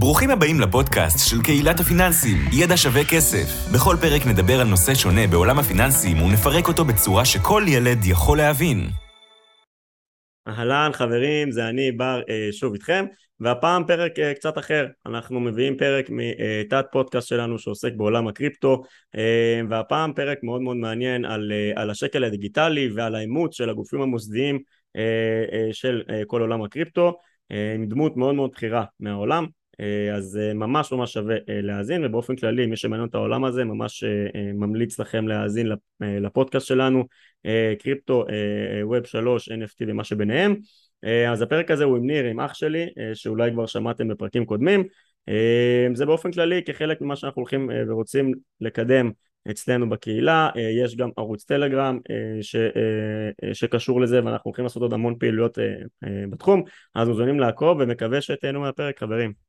ברוכים הבאים לפודקאסט של קהילת הפיננסים, ידע שווה כסף. בכל פרק נדבר על נושא שונה בעולם הפיננסים ונפרק אותו בצורה שכל ילד יכול להבין. אהלן חברים, זה אני בר אה, שוב איתכם, והפעם פרק אה, קצת אחר. אנחנו מביאים פרק מתת פודקאסט שלנו שעוסק בעולם הקריפטו, אה, והפעם פרק מאוד מאוד מעניין על, על השקל הדיגיטלי ועל האימוץ של הגופים המוסדיים של כל עולם הקריפטו, עם דמות מאוד מאוד בכירה מהעולם. אה, אז אה, ממש ממש שווה אה, להאזין ובאופן כללי מי שמעניין את העולם הזה ממש ממליץ לכם להאזין לפודקאסט שלנו קריפטו, ווב 3, NFT ומה שביניהם. אז הפרק הזה הוא עם ניר, עם אח שלי שאולי כבר שמעתם בפרקים קודמים. זה באופן כללי כחלק ממה שאנחנו הולכים ורוצים לקדם אצלנו בקהילה, יש גם ערוץ טלגרם ש, שקשור לזה ואנחנו הולכים לעשות עוד המון פעילויות בתחום. אז מוזמנים לעקוב ומקווה שתהנו מהפרק חברים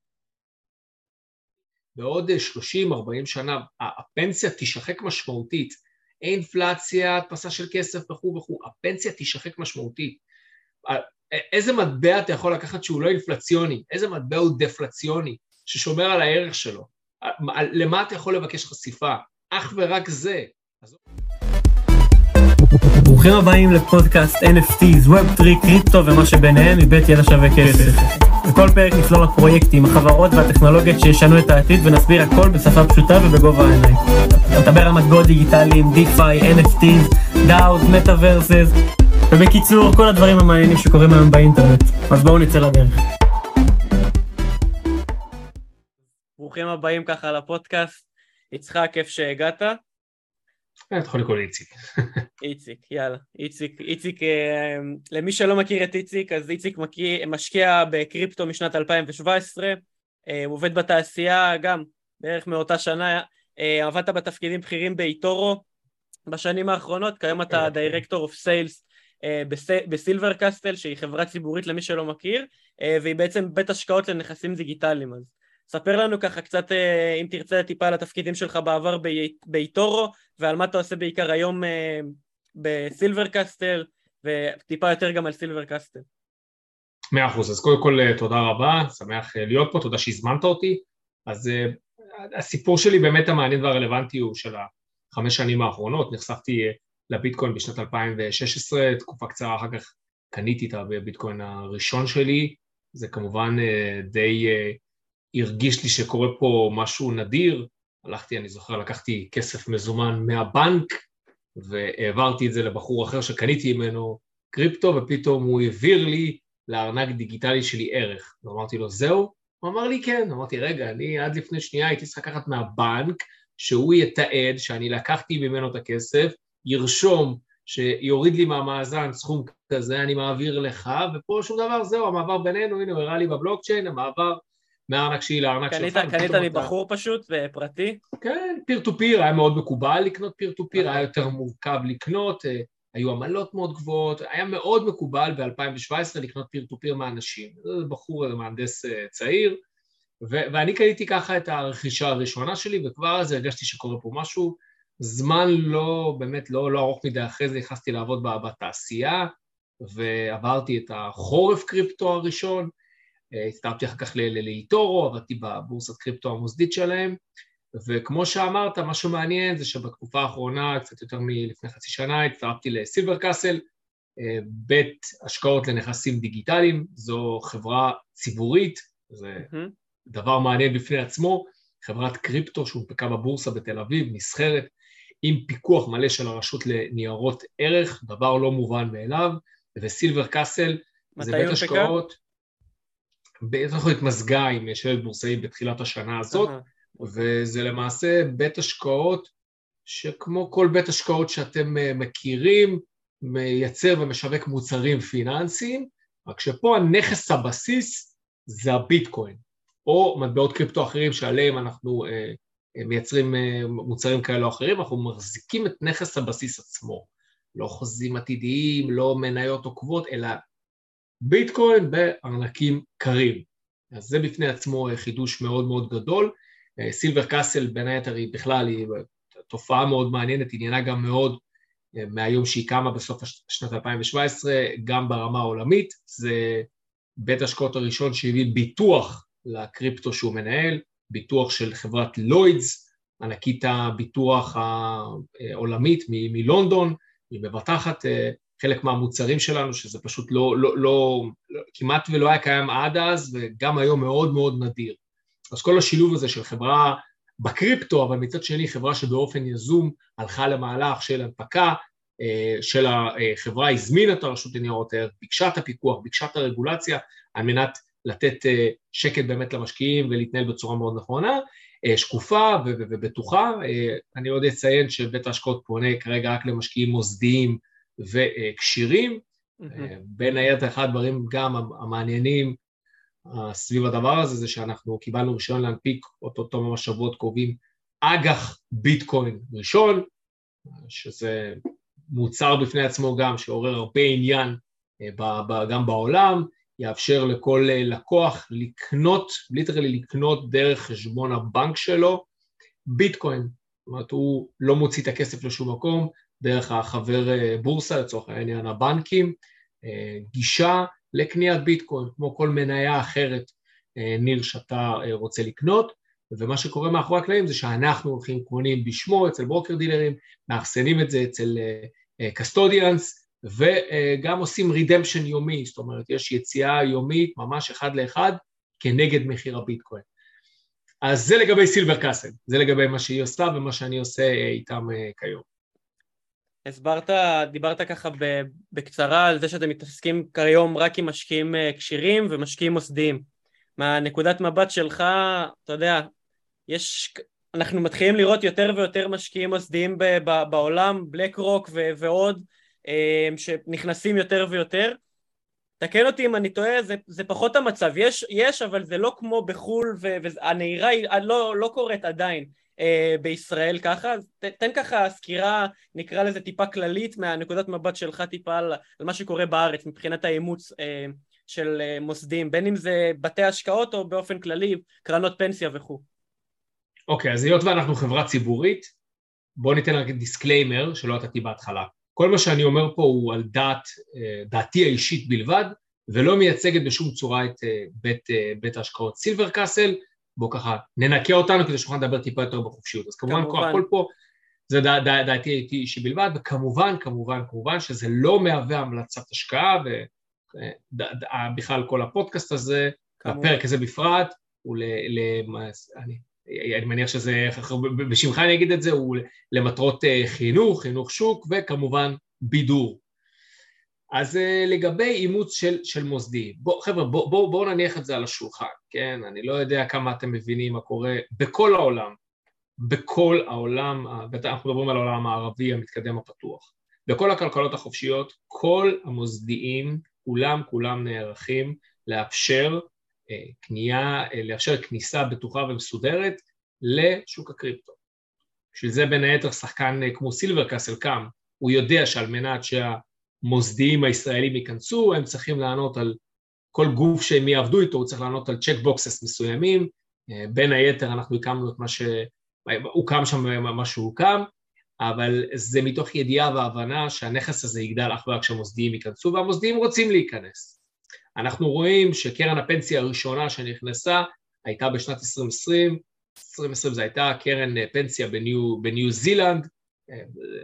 בעוד 30-40 שנה הפנסיה תישחק משמעותית, אינפלציה, הדפסה של כסף וכו' וכו', הפנסיה תישחק משמעותית. איזה מטבע אתה יכול לקחת שהוא לא אינפלציוני? איזה מטבע הוא דפלציוני, ששומר על הערך שלו? למה אתה יכול לבקש חשיפה? אך ורק זה. ברוכים הבאים לפודקאסט NFTs, Web3, קריפטו ומה שביניהם מבית ידע שווה כסף. בכל פרק נצלול לפרויקטים, החברות והטכנולוגיות שישנו את העתיד ונסביר הכל בשפה פשוטה ובגובה העיניים. נדבר על מטבעות דיגיטליים, DeFi, NFTs, DAOs, Metaverses, ובקיצור, כל הדברים המעניינים שקורים היום באינטרנט. אז בואו נצא לדרך. ברוכים הבאים ככה לפודקאסט. יצחק, כיף שהגעת. אתה יכול לקרוא לי איציק. איציק, יאללה. איציק, איציק, אה, למי שלא מכיר את איציק, אז איציק משקיע בקריפטו משנת 2017, אה, הוא עובד בתעשייה גם בערך מאותה שנה, אה, עבדת בתפקידים בכירים באיטורו בשנים האחרונות, כיום אתה director of sales ב Silver Castle, שהיא חברה ציבורית למי שלא מכיר, והיא בעצם בית השקעות לנכסים דיגיטליים. אז ספר לנו ככה קצת, אה, אם תרצה, טיפה על התפקידים שלך בעבר באיטורו, ועל מה אתה עושה בעיקר היום אה, בסילבר קסטל, וטיפה יותר גם על סילבר קסטל. מאה אחוז, אז קודם כל אה, תודה רבה, שמח להיות פה, תודה שהזמנת אותי. אז הסיפור שלי באמת המעניין והרלוונטי הוא של החמש שנים האחרונות, נחשפתי לביטקוין בשנת 2016, תקופה קצרה אחר כך קניתי את הביטקוין הראשון שלי, זה כמובן די הרגיש לי שקורה פה משהו נדיר, הלכתי, אני זוכר, לקחתי כסף מזומן מהבנק והעברתי את זה לבחור אחר שקניתי ממנו קריפטו, ופתאום הוא העביר לי לארנק דיגיטלי שלי ערך. ואמרתי לו, זהו? הוא אמר לי, כן. אמרתי, רגע, אני עד לפני שנייה הייתי צריך לקחת מהבנק, שהוא יתעד שאני לקחתי ממנו את הכסף, ירשום שיוריד לי מהמאזן סכום כזה, אני מעביר לך, ופה שום דבר, זהו, המעבר בינינו, הנה הוא הראה לי בבלוקצ'יין, המעבר מהארנק שלי לארנק שלך. קנית מבחור פשוט, פרטי? כן, peer to peer, היה מאוד מקובל לקנות peer to peer, היה יותר מורכב לקנות, אה, היו עמלות מאוד גבוהות, היה מאוד מקובל ב-2017 לקנות peer to peer מאנשים. זה בחור, זה מהנדס אה, צעיר, ו- ואני קניתי ככה את הרכישה הראשונה שלי, וכבר אז הרגשתי שקורה פה משהו. זמן לא, באמת לא, לא ארוך מדי אחרי זה נכנסתי לעבוד בתעשייה, ועברתי את החורף קריפטו הראשון, הצטרפתי אחר כך לאיטורו, עבדתי בבורסת קריפטו המוסדית שלהם, וכמו שאמרת, מה שמעניין זה שבתקופה האחרונה, קצת יותר מלפני חצי שנה, הצטרפתי לסילבר קאסל, אה, בית השקעות לנכסים דיגיטליים, זו חברה ציבורית, זה mm-hmm. דבר מעניין בפני עצמו, חברת קריפטו שהונפקה בבורסה בתל אביב, נסחרת, עם פיקוח מלא של הרשות לניירות ערך, דבר לא מובן מאליו, וסילבר קאסל זה בית השקעות... בטח התמזגה עם שלט בורסאי בתחילת השנה הזאת, וזה למעשה בית השקעות שכמו כל בית השקעות שאתם אה, מכירים, מייצר ומשווק מוצרים פיננסיים, רק שפה הנכס הבסיס זה הביטקוין, או מטבעות קריפטו אחרים שעליהם אנחנו אה, אה, מייצרים מוצרים כאלה או אחרים, אנחנו מחזיקים את נכס הבסיס עצמו. לא חוזים עתידיים, לא מניות עוקבות, אלא ביטקוין בארנקים קרים. אז זה בפני עצמו חידוש מאוד מאוד גדול. סילבר קאסל בין היתר היא בכלל, היא תופעה מאוד מעניינת, עניינה גם מאוד אה, מהיום שהיא קמה בסוף שנת 2017, גם ברמה העולמית. זה בית השקעות הראשון שהביא ביטוח לקריפטו שהוא מנהל, ביטוח של חברת לוידס, ענקית הביטוח העולמית מלונדון, היא מבטחת אה, חלק מהמוצרים שלנו, שזה פשוט לא, לא, לא, לא, כמעט ולא היה קיים עד אז, וגם היום מאוד מאוד נדיר. אז כל השילוב הזה של חברה בקריפטו, אבל מצד שני חברה שבאופן יזום הלכה למהלך של הנפקה, אה, של החברה הזמינה את הרשות לניירות ערך, ביקשה את הפיקוח, ביקשה את הרגולציה, על מנת לתת אה, שקט באמת למשקיעים ולהתנהל בצורה מאוד נכונה, אה, שקופה ובטוחה. אני עוד אציין שבית ההשקעות פונה כרגע רק למשקיעים מוסדיים וכשירים. בין היתר אחד הדברים גם המעניינים סביב הדבר הזה זה שאנחנו קיבלנו רישיון להנפיק אותו ממש שבועות קרובים אג"ח ביטקוין ראשון, שזה מוצר בפני עצמו גם שעורר הרבה עניין אה, גם בעולם, יאפשר לכל אה, לקוח לקנות, ליטרלי לקנות דרך חשבון הבנק שלו ביטקוין, זאת אומרת הוא לא מוציא את הכסף לשום מקום, דרך החבר אה, בורסה לצורך העניין הבנקים, גישה לקניית ביטקוין, כמו כל מניה אחרת, ניר, שאתה רוצה לקנות, ומה שקורה מאחורי הקלעים זה שאנחנו הולכים, קונים בשמו אצל broker דילרים, מאחסנים את זה אצל custodians, וגם עושים redemption יומי, זאת אומרת יש יציאה יומית ממש אחד לאחד כנגד מחיר הביטקוין. אז זה לגבי Silver Castle, זה לגבי מה שהיא עושה ומה שאני עושה איתם כיום. הסברת, דיברת ככה בקצרה על זה שאתם מתעסקים כיום רק עם משקיעים אה, כשירים ומשקיעים מוסדיים. מהנקודת מבט שלך, אתה יודע, יש, אנחנו מתחילים לראות יותר ויותר משקיעים מוסדיים בעולם, בלק רוק ועוד, אה, שנכנסים יותר ויותר. תקן אותי אם אני טועה, זה, זה פחות המצב. יש, יש, אבל זה לא כמו בחו"ל, והנהירה היא לא, לא קורית עדיין. אה, בישראל ככה, אז תן ככה סקירה, נקרא לזה טיפה כללית מהנקודת מבט שלך טיפה על, על מה שקורה בארץ מבחינת האימוץ אה, של אה, מוסדים, בין אם זה בתי השקעות או באופן כללי, קרנות פנסיה וכו'. אוקיי, okay, אז היות ואנחנו חברה ציבורית, בואו ניתן רק disclaimer שלא נתתי בהתחלה. כל מה שאני אומר פה הוא על דעת, אה, דעתי האישית בלבד, ולא מייצגת בשום צורה את אה, בית, בית ההשקעות סילבר קאסל, בואו ככה ננקה אותנו כדי שנוכל לדבר טיפה יותר בחופשיות. אז כמובן, כמובן. הכל פה זה דע, דע, דעתי אישי בלבד, וכמובן, כמובן, כמובן שזה לא מהווה המלצת השקעה, ובכלל כל הפודקאסט הזה, כמובן. הפרק הזה בפרט, הוא ל... ל אני, אני מניח שזה, בשמך אני אגיד את זה, הוא למטרות אה, חינוך, חינוך שוק, וכמובן בידור. אז אה, לגבי אימוץ של, של מוסדי, בוא, חבר'ה בואו בוא, בוא נניח את זה על השולחן, כן? אני לא יודע כמה אתם מבינים מה קורה בכל העולם, בכל העולם, אנחנו מדברים על העולם הערבי המתקדם הפתוח, בכל הכלכלות החופשיות, כל המוסדיים, כולם כולם נערכים לאפשר אה, קנייה, אה, לאפשר כניסה בטוחה ומסודרת לשוק הקריפטו. בשביל זה בין היתר שחקן כמו סילבר קאסל קם, הוא יודע שעל מנת שה... המוסדיים הישראלים ייכנסו, הם צריכים לענות על כל גוף שהם יעבדו איתו, הוא צריך לענות על check boxes מסוימים, אה, בין היתר אנחנו הקמנו את מה ש... הוקם שם מה שהוקם, אבל זה מתוך ידיעה והבנה שהנכס הזה יגדל אך ורק כשהמוסדיים ייכנסו, והמוסדיים רוצים להיכנס. אנחנו רואים שקרן הפנסיה הראשונה שנכנסה הייתה בשנת 2020, 2020 זו הייתה קרן פנסיה בניו, בניו זילנד,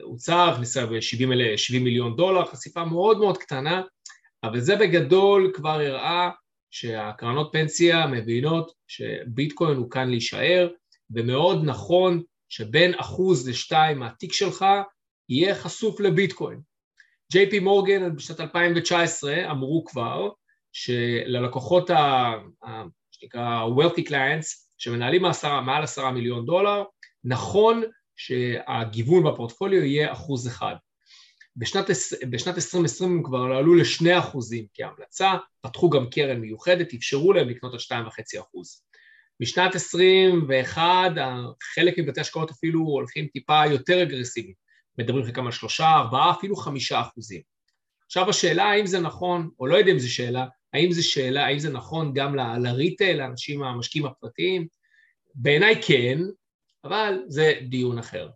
הוצר, הכניסה ב-70 מיליון דולר, חשיפה מאוד מאוד קטנה, אבל זה בגדול כבר הראה שהקרנות פנסיה מבינות שביטקוין הוא כאן להישאר, ומאוד נכון שבין אחוז לשתיים מהתיק שלך יהיה חשוף לביטקוין. ג'יי פי מורגן בשנת 2019 אמרו כבר שללקוחות ה... שנקרא wealthy clients שמנהלים מעל עשרה מיליון דולר, נכון שהגיוון בפורטפוליו יהיה אחוז אחד. בשנת, בשנת 2020 הם כבר עלו לשני אחוזים כהמלצה, פתחו גם קרן מיוחדת, אפשרו להם לקנות על שתיים וחצי אחוז. בשנת 21 חלק מבתי השקעות אפילו הולכים טיפה יותר אגרסיביים, מדברים חלקם על שלושה, ארבעה, אפילו חמישה אחוזים. עכשיו השאלה האם זה נכון, או לא יודע אם זו שאלה, האם זה שאלה, האם זה נכון גם לריטייל, לאנשים המשקיעים הפרטיים? בעיניי כן, אבל זה דיון אחר.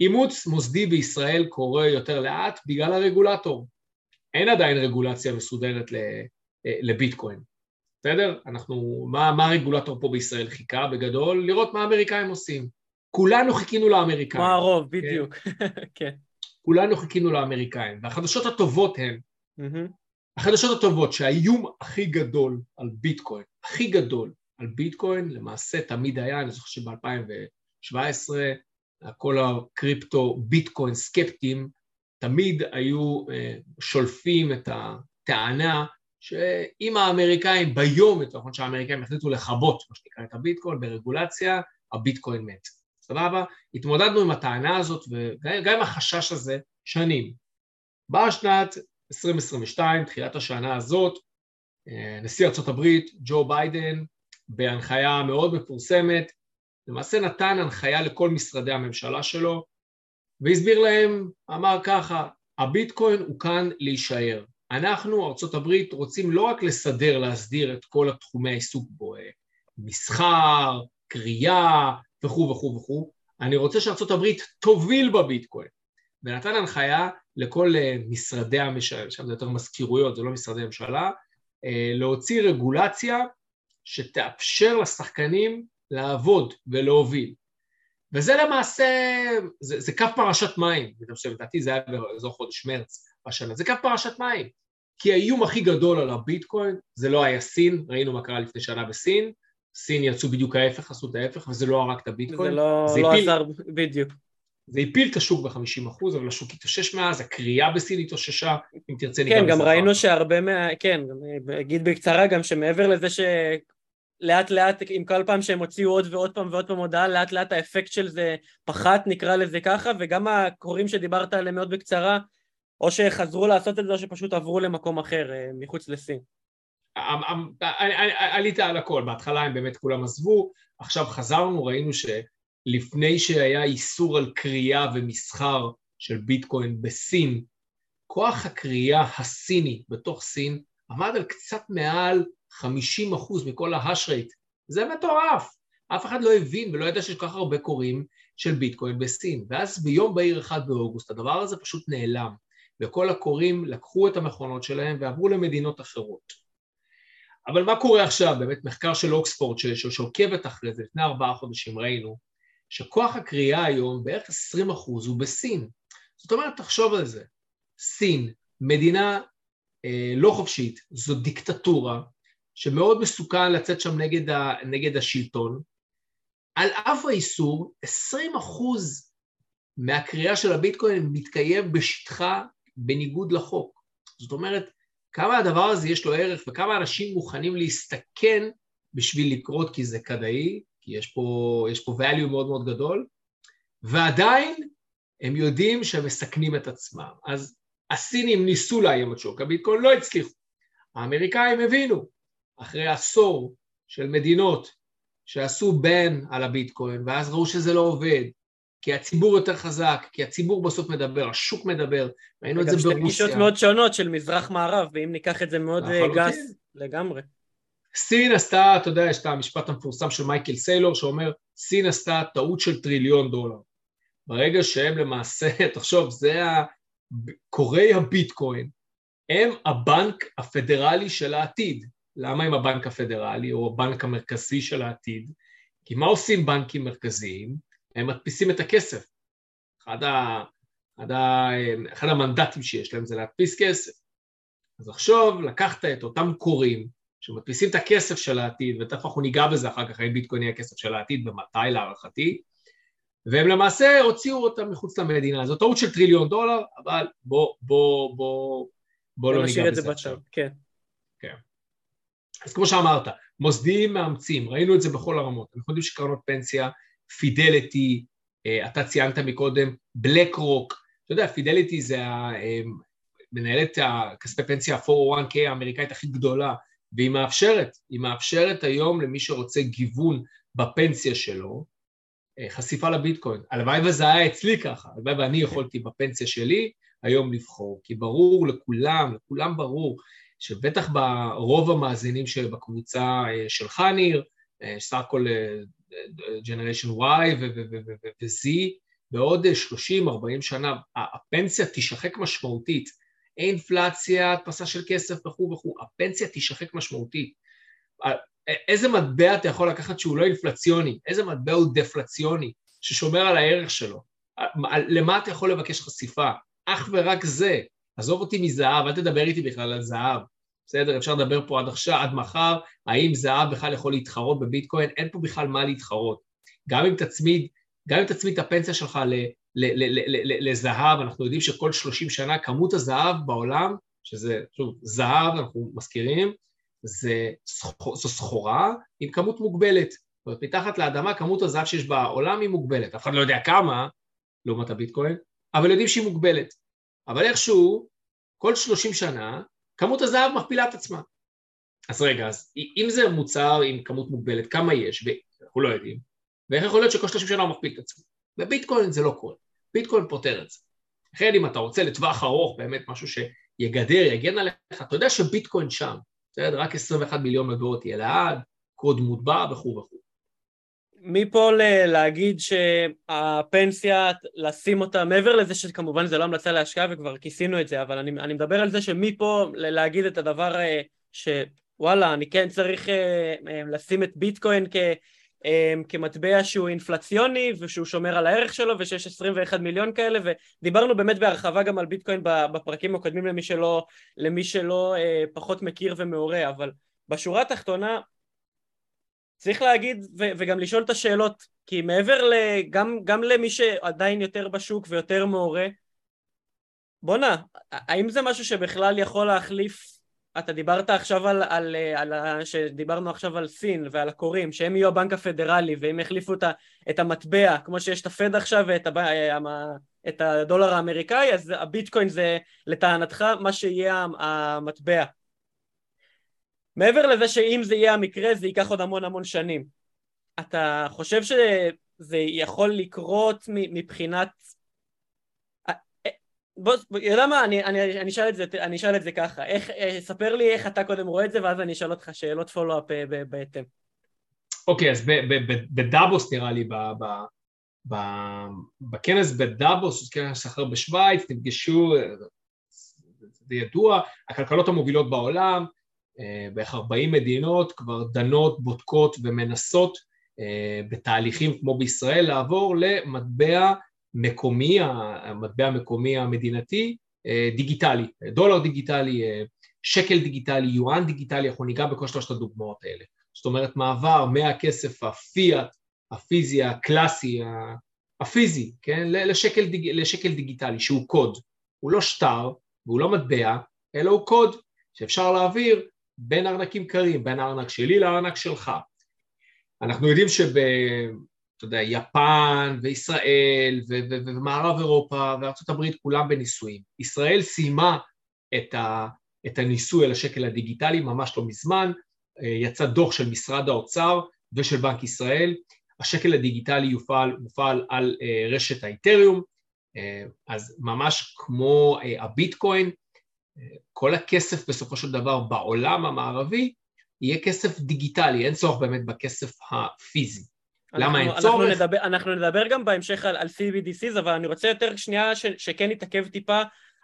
אימוץ מוסדי בישראל קורה יותר לאט בגלל הרגולטור. אין עדיין רגולציה מסודרת לביטקוין. בסדר? אנחנו, מה, מה הרגולטור פה בישראל חיכה בגדול? לראות מה האמריקאים עושים. כולנו חיכינו לאמריקאים. מה הרוב, בדיוק. כן. כולנו חיכינו לאמריקאים, והחדשות הטובות הן. החדשות הטובות שהאיום הכי גדול על ביטקוין, הכי גדול על ביטקוין, למעשה תמיד היה, אני זוכר שב-2017 כל הקריפטו ביטקוין סקפטים תמיד היו אה, שולפים את הטענה שאם האמריקאים ביום, יותר נכון שהאמריקאים החליטו לכבות, מה שנקרא, את הביטקוין ברגולציה, הביטקוין מת. סבבה? התמודדנו עם הטענה הזאת וגם עם החשש הזה שנים. באה שנת 2022, תחילת השנה הזאת, אה, נשיא ארה"ב, ג'ו ביידן, בהנחיה מאוד מפורסמת, למעשה נתן הנחיה לכל משרדי הממשלה שלו והסביר להם, אמר ככה, הביטקוין הוא כאן להישאר. אנחנו, הברית, רוצים לא רק לסדר, להסדיר את כל התחומי העיסוק בו, אה, מסחר, קריאה וכו' וכו' וכו', אני רוצה הברית תוביל בביטקוין. ונתן הנחיה לכל אה, משרדי הממשלה, שם זה יותר מזכירויות, זה לא משרדי ממשלה, אה, להוציא רגולציה שתאפשר לשחקנים לעבוד ולהוביל. וזה למעשה, זה, זה קו פרשת מים, לדעתי זה היה באזור חודש מרץ השנה, זה קו פרשת מים, כי האיום הכי גדול על הביטקוין זה לא היה סין, ראינו מה קרה לפני שנה בסין, סין יצאו בדיוק ההפך, עשו את ההפך, וזה לא הרג את הביטקוין. זה לא, זה לא הפיל, עזר, בדיוק. זה הפיל את השוק ב-50%, אבל השוק התאושש מאז, הקריאה בסין התאוששה, אם תרצה ניגע כן, גם ראינו. שהרבה מה... כן, אגיד בקצרה גם שמעבר לזה שלאט לאט, עם כל פעם שהם הוציאו עוד ועוד פעם ועוד פעם הודעה, לאט לאט האפקט של זה פחת, נקרא לזה ככה, וגם הקוראים שדיברת עליהם מאוד בקצרה, או שחזרו לעשות את זה או שפשוט עברו למקום אחר, אה, מחוץ לסין. אמ- אמ- עלית על הכל, בהתחלה הם באמת כולם עזבו, עכשיו חזרנו, ראינו שלפני שהיה איסור על קריאה ומסחר של ביטקוין בסין, כוח הקריאה הסיני בתוך סין עמד על קצת מעל 50% מכל ההאש רייט. זה מטורף. אף אחד לא הבין ולא ידע שיש כל כך הרבה קוראים של ביטקוין בסין. ואז ביום בהיר אחד באוגוסט הדבר הזה פשוט נעלם, וכל הקוראים לקחו את המכונות שלהם ועברו למדינות אחרות. אבל מה קורה עכשיו? באמת מחקר של אוקספורד שעוקבת אחרי זה, לפני ארבעה חודשים ראינו, שכוח הקריאה היום בערך 20% הוא בסין. זאת אומרת, תחשוב על זה, סין, מדינה לא חופשית, זו דיקטטורה, שמאוד מסוכן לצאת שם נגד, ה, נגד השלטון, על אף האיסור, 20 אחוז מהקריאה של הביטקוין מתקיים בשטחה בניגוד לחוק. זאת אומרת, כמה הדבר הזה יש לו ערך וכמה אנשים מוכנים להסתכן בשביל לקרות כי זה כדאי, כי יש פה, יש פה value מאוד מאוד גדול, ועדיין הם יודעים שהם מסכנים את עצמם. אז הסינים ניסו לאיים את שוק הביטקוין, לא הצליחו. האמריקאים הבינו, אחרי עשור של מדינות שעשו בן על הביטקוין, ואז ראו שזה לא עובד, כי הציבור יותר חזק, כי הציבור בסוף מדבר, השוק מדבר, ראינו את זה וגם שתי ברוסיה. גישות מאוד שונות של מזרח-מערב, ואם ניקח את זה מאוד אה. גס לגמרי. סין עשתה, אתה יודע, יש את המשפט המפורסם של מייקל סיילור שאומר, סין עשתה טעות של טריליון דולר. ברגע שהם למעשה, תחשוב, זה ה... קוראי הביטקוין, הם הבנק הפדרלי של העתיד. למה הם הבנק הפדרלי או הבנק המרכזי של העתיד? כי מה עושים בנקים מרכזיים? הם מדפיסים את הכסף. אחד, ה... אחד, ה... אחד המנדטים שיש להם זה להדפיס כסף. אז עכשיו לקחת את אותם קוראים שמדפיסים את הכסף של העתיד, ותכף אנחנו ניגע בזה אחר כך, האם ביטקוין יהיה כסף של העתיד ומתי להערכתי, והם למעשה הוציאו אותם מחוץ למדינה. זו טעות של טריליון דולר, אבל בוא, בוא, בוא, בוא לא ניגע בזה עכשיו. כן. אז כמו שאמרת, מוסדיים מאמצים, ראינו את זה בכל הרמות. אנחנו יודעים שקרנות פנסיה, פידליטי, אתה ציינת מקודם, בלק רוק, אתה יודע, פידליטי זה אה, מנהלת הכספי פנסיה ה-401k האמריקאית הכי גדולה, והיא מאפשרת, היא מאפשרת היום למי שרוצה גיוון בפנסיה שלו, אה, חשיפה לביטקוין. הלוואי וזה היה אצלי ככה, הלוואי ואני יכולתי בפנסיה שלי היום לבחור, כי ברור לכולם, לכולם ברור, שבטח ברוב המאזינים שבקבוצה אה, שלך, ניר, אה, סך הכל ג'נריישן Y ו-Z, בעוד 30-40 שנה הפנסיה תשחק משמעותית. אינפלציה, הדפסה של כסף וכו' וכו', הפנסיה תשחק משמעותית. איזה מטבע אתה יכול לקחת שהוא לא אינפלציוני? איזה מטבע הוא דפלציוני, ששומר על הערך שלו? למה אתה יכול לבקש חשיפה? אך ורק זה. עזוב אותי מזהב, אל תדבר איתי בכלל על זהב. בסדר, אפשר לדבר פה עד עכשיו, עד מחר, האם זהב בכלל יכול להתחרות בביטקוין? אין פה בכלל מה להתחרות. גם אם תצמיד, גם אם תצמיד את הפנסיה שלך לזהב, אנחנו יודעים שכל 30 שנה כמות הזהב בעולם, שזה, שוב, זהב, אנחנו מזכירים, זה, זו סחורה עם כמות מוגבלת. זאת אומרת, מתחת לאדמה כמות הזהב שיש בעולם היא מוגבלת. אף אחד לא יודע כמה, לעומת הביטקוין, אבל יודעים שהיא מוגבלת. אבל איכשהו, כל 30 שנה, כמות הזהב מכפילה את עצמה. אז רגע, אז אם זה מוצר עם כמות מוגבלת, כמה יש? אנחנו לא יודעים. ואיך יכול להיות שכל 30 שנה הוא מכפיל את עצמו? בביטקוין זה לא קורה. ביטקוין פותר את זה. לכן אם אתה רוצה לטווח ארוך באמת משהו שיגדר, יגן עליך, אתה יודע שביטקוין שם, בסדר? רק 21 מיליון מטבעות יהיה לעד, קוד מוטבע וכו' וכו'. מפה להגיד שהפנסיה, לשים אותה, מעבר לזה שכמובן זה לא המלצה להשקעה וכבר כיסינו את זה, אבל אני, אני מדבר על זה שמפה להגיד את הדבר אה, שוואלה, אני כן צריך אה, אה, לשים את ביטקוין כ... כמטבע שהוא אינפלציוני ושהוא שומר על הערך שלו ושיש 21 מיליון כאלה ודיברנו באמת בהרחבה גם על ביטקוין בפרקים הקודמים למי שלא, למי שלא פחות מכיר ומעורה אבל בשורה התחתונה צריך להגיד וגם לשאול את השאלות, כי מעבר ל... גם, גם למי שעדיין יותר בשוק ויותר מעורה, בואנה, האם זה משהו שבכלל יכול להחליף, אתה דיברת עכשיו על, על, על, על שדיברנו עכשיו על סין ועל הקוראים, שהם יהיו הבנק הפדרלי והם יחליפו את, את המטבע, כמו שיש את הפד עכשיו ואת הב, את הדולר האמריקאי, אז הביטקוין זה לטענתך מה שיהיה המטבע. מעבר לזה שאם זה יהיה המקרה זה ייקח עוד המון המון שנים. אתה חושב שזה יכול לקרות מבחינת... אה, אה, בוא, יודע מה, אני, אני, אני, אשאל את זה, אני אשאל את זה ככה, איך, אה, ספר לי איך אתה קודם רואה את זה ואז אני אשאל אותך שאלות פולו-אפ בהתאם. אוקיי, אז בדאבוס נראה לי, בכנס בדאבוס, כנס אחר בשוויץ, נפגשו, זה ידוע, הכלכלות המובילות בעולם, אה, בערך 40 מדינות כבר דנות, בודקות ומנסות אה, בתהליכים כמו בישראל לעבור למטבע מקומי, המטבע המקומי המדינתי, אה, דיגיטלי, דולר דיגיטלי, שקל דיגיטלי, יואן דיגיטלי, אנחנו ניגע בכל שלושת הדוגמאות האלה. זאת אומרת מעבר מהכסף הפיאט, הפיזי, הקלאסי, הפיזי, כן, לשקל, דיג, לשקל דיגיטלי שהוא קוד, הוא לא שטר והוא לא מטבע, אלא הוא קוד שאפשר להעביר בין ארנקים קרים, בין הארנק שלי לארנק שלך. אנחנו יודעים שב... אתה יודע, יפן וישראל ו- ו- ומערב אירופה וארצות הברית כולם בניסויים. ישראל סיימה את, ה- את הניסוי על השקל הדיגיטלי ממש לא מזמן, יצא דוח של משרד האוצר ושל בנק ישראל, השקל הדיגיטלי יופעל, מופעל על אה, רשת האיתריום, אה, אז ממש כמו אה, הביטקוין, כל הכסף בסופו של דבר בעולם המערבי יהיה כסף דיגיטלי, אין צורך באמת בכסף הפיזי. למה אין צורך? אנחנו נדבר, אנחנו נדבר גם בהמשך על, על CBDCs, אבל אני רוצה יותר שנייה ש, שכן נתעכב טיפה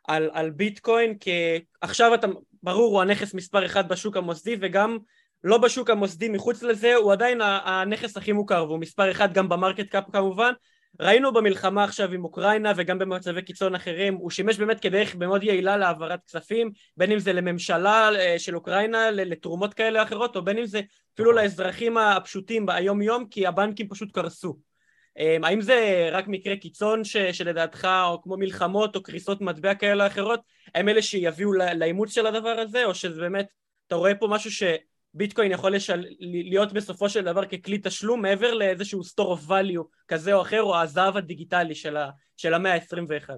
על, על ביטקוין, כי עכשיו אתה, ברור, הוא הנכס מספר אחד בשוק המוסדי, וגם לא בשוק המוסדי מחוץ לזה, הוא עדיין הנכס הכי מוכר, והוא מספר אחד גם ב market cap כמובן, ראינו במלחמה עכשיו עם אוקראינה וגם במצבי קיצון אחרים, הוא שימש באמת כדרך מאוד יעילה להעברת כספים, בין אם זה לממשלה אה, של אוקראינה, לתרומות כאלה או אחרות, או בין אם זה אפילו נכון. לאזרחים הפשוטים ביום יום, כי הבנקים פשוט קרסו. אה, האם זה רק מקרה קיצון ש, שלדעתך, או כמו מלחמות או קריסות מטבע כאלה או אחרות, הם אלה שיביאו לאימוץ של הדבר הזה, או שזה באמת, אתה רואה פה משהו ש... ביטקוין יכול לשל... להיות בסופו של דבר ככלי תשלום מעבר לאיזשהו store of value כזה או אחר או הזהב הדיגיטלי של, ה... של המאה ה-21.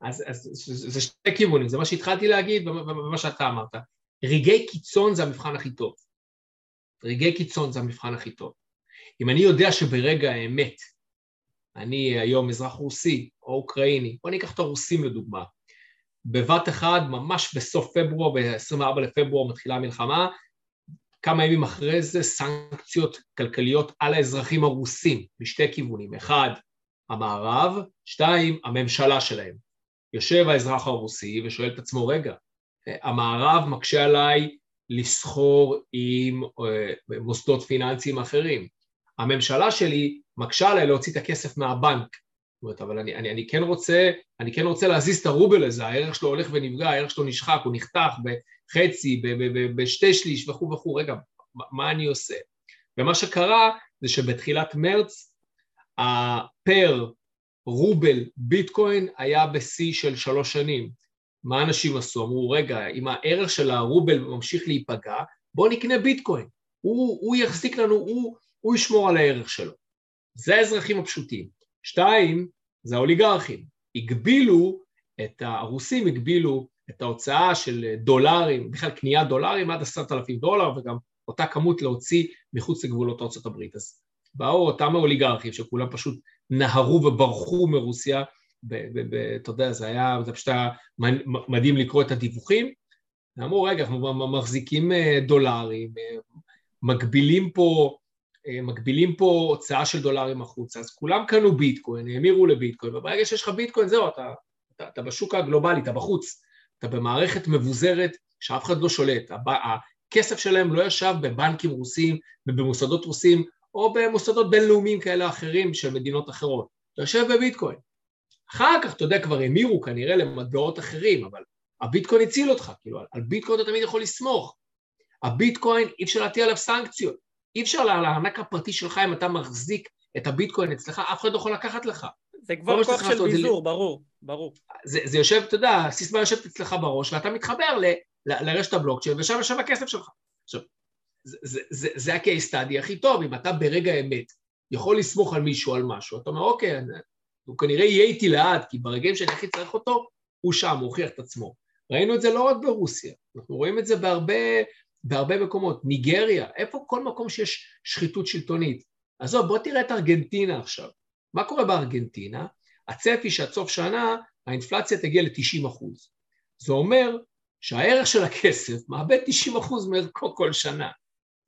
אז, אז זה שתי כיוונים, זה מה שהתחלתי להגיד ומה שאתה אמרת. רגעי קיצון זה המבחן הכי טוב. רגעי קיצון זה המבחן הכי טוב. אם אני יודע שברגע האמת אני היום אזרח רוסי או אוקראיני, בוא ניקח את הרוסים לדוגמה, בבת אחד, ממש בסוף פברואר, ב-24 לפברואר מתחילה המלחמה, כמה ימים אחרי זה סנקציות כלכליות על האזרחים הרוסים משתי כיוונים, אחד, המערב, שתיים, הממשלה שלהם. יושב האזרח הרוסי ושואל את עצמו, רגע, המערב מקשה עליי לסחור עם אה, מוסדות פיננסיים אחרים. הממשלה שלי מקשה עליי להוציא את הכסף מהבנק. זאת אומרת, אבל אני, אני, אני, כן רוצה, אני כן רוצה להזיז את הרובל הזה, הערך שלו הולך ונפגע, הערך שלו נשחק, הוא נחתך בחצי, בשתי שליש וכו' וכו', רגע, מה אני עושה? ומה שקרה זה שבתחילת מרץ הפר רובל ביטקוין היה בשיא של שלוש שנים. מה אנשים עשו? אמרו, רגע, אם הערך של הרובל ממשיך להיפגע, בואו נקנה ביטקוין. הוא, הוא יחזיק לנו, הוא, הוא ישמור על הערך שלו. זה האזרחים הפשוטים. שתיים, זה האוליגרכים. הגבילו את הרוסים, הגבילו את ההוצאה של דולרים, בכלל קניית דולרים עד עשרת אלפים דולר, וגם אותה כמות להוציא מחוץ לגבולות ארה"ב. אז באו אותם האוליגרכים שכולם פשוט נהרו וברחו מרוסיה, אתה יודע, זה היה, זה פשוט היה מדהים לקרוא את הדיווחים, אמרו רגע, אנחנו מחזיקים אה, דולרים, אה, מגבילים פה, אה, מגבילים פה הוצאה של דולרים החוצה, אז כולם קנו ביטקוין, האמירו לביטקוין, וברגע שיש לך ביטקוין זהו, אתה, אתה, אתה בשוק הגלובלי, אתה בחוץ, אתה במערכת מבוזרת שאף אחד לא שולט, הכסף שלהם לא ישב בבנקים רוסים ובמוסדות רוסים או במוסדות בינלאומיים כאלה אחרים של מדינות אחרות, אתה יושב בביטקוין. אחר כך, אתה יודע, כבר המירו כנראה למטבעות אחרים, אבל הביטקוין הציל אותך, כאילו, על ביטקוין אתה תמיד יכול לסמוך. הביטקוין, אי אפשר להטיל עליו סנקציות. אי אפשר לארנק הפרטי שלך, אם אתה מחזיק את הביטקוין אצלך, אף אחד לא יכול לקחת לך. זה כבר כוח של ביזור. ברור, ברור. זה, זה יושב, אתה יודע, הסיסמה יושבת אצלך בראש, ואתה מתחבר ל, ל, לרשת הבלוקצ'יין, ושם יושב הכסף שלך. עכשיו, זה, זה, זה, זה ה-case study הכי טוב, אם אתה ברגע האמת יכול לסמוך על מישהו על משהו, אתה אומר, אוקיי, הוא כנראה יהיה איתי לעד, כי ברגעים שאני הכי צריך אותו, הוא שם, הוא הוכיח את עצמו. ראינו את זה לא רק ברוסיה, אנחנו רואים את זה בהרבה, בהרבה מקומות. ניגריה, איפה כל מקום שיש שחיתות שלטונית? עזוב, בוא תראה את ארגנטינה עכשיו. מה קורה בארגנטינה? הצפי שעד סוף שנה האינפלציה תגיע ל-90 אחוז. זה אומר שהערך של הכסף מאבד 90 אחוז מערכו כל שנה.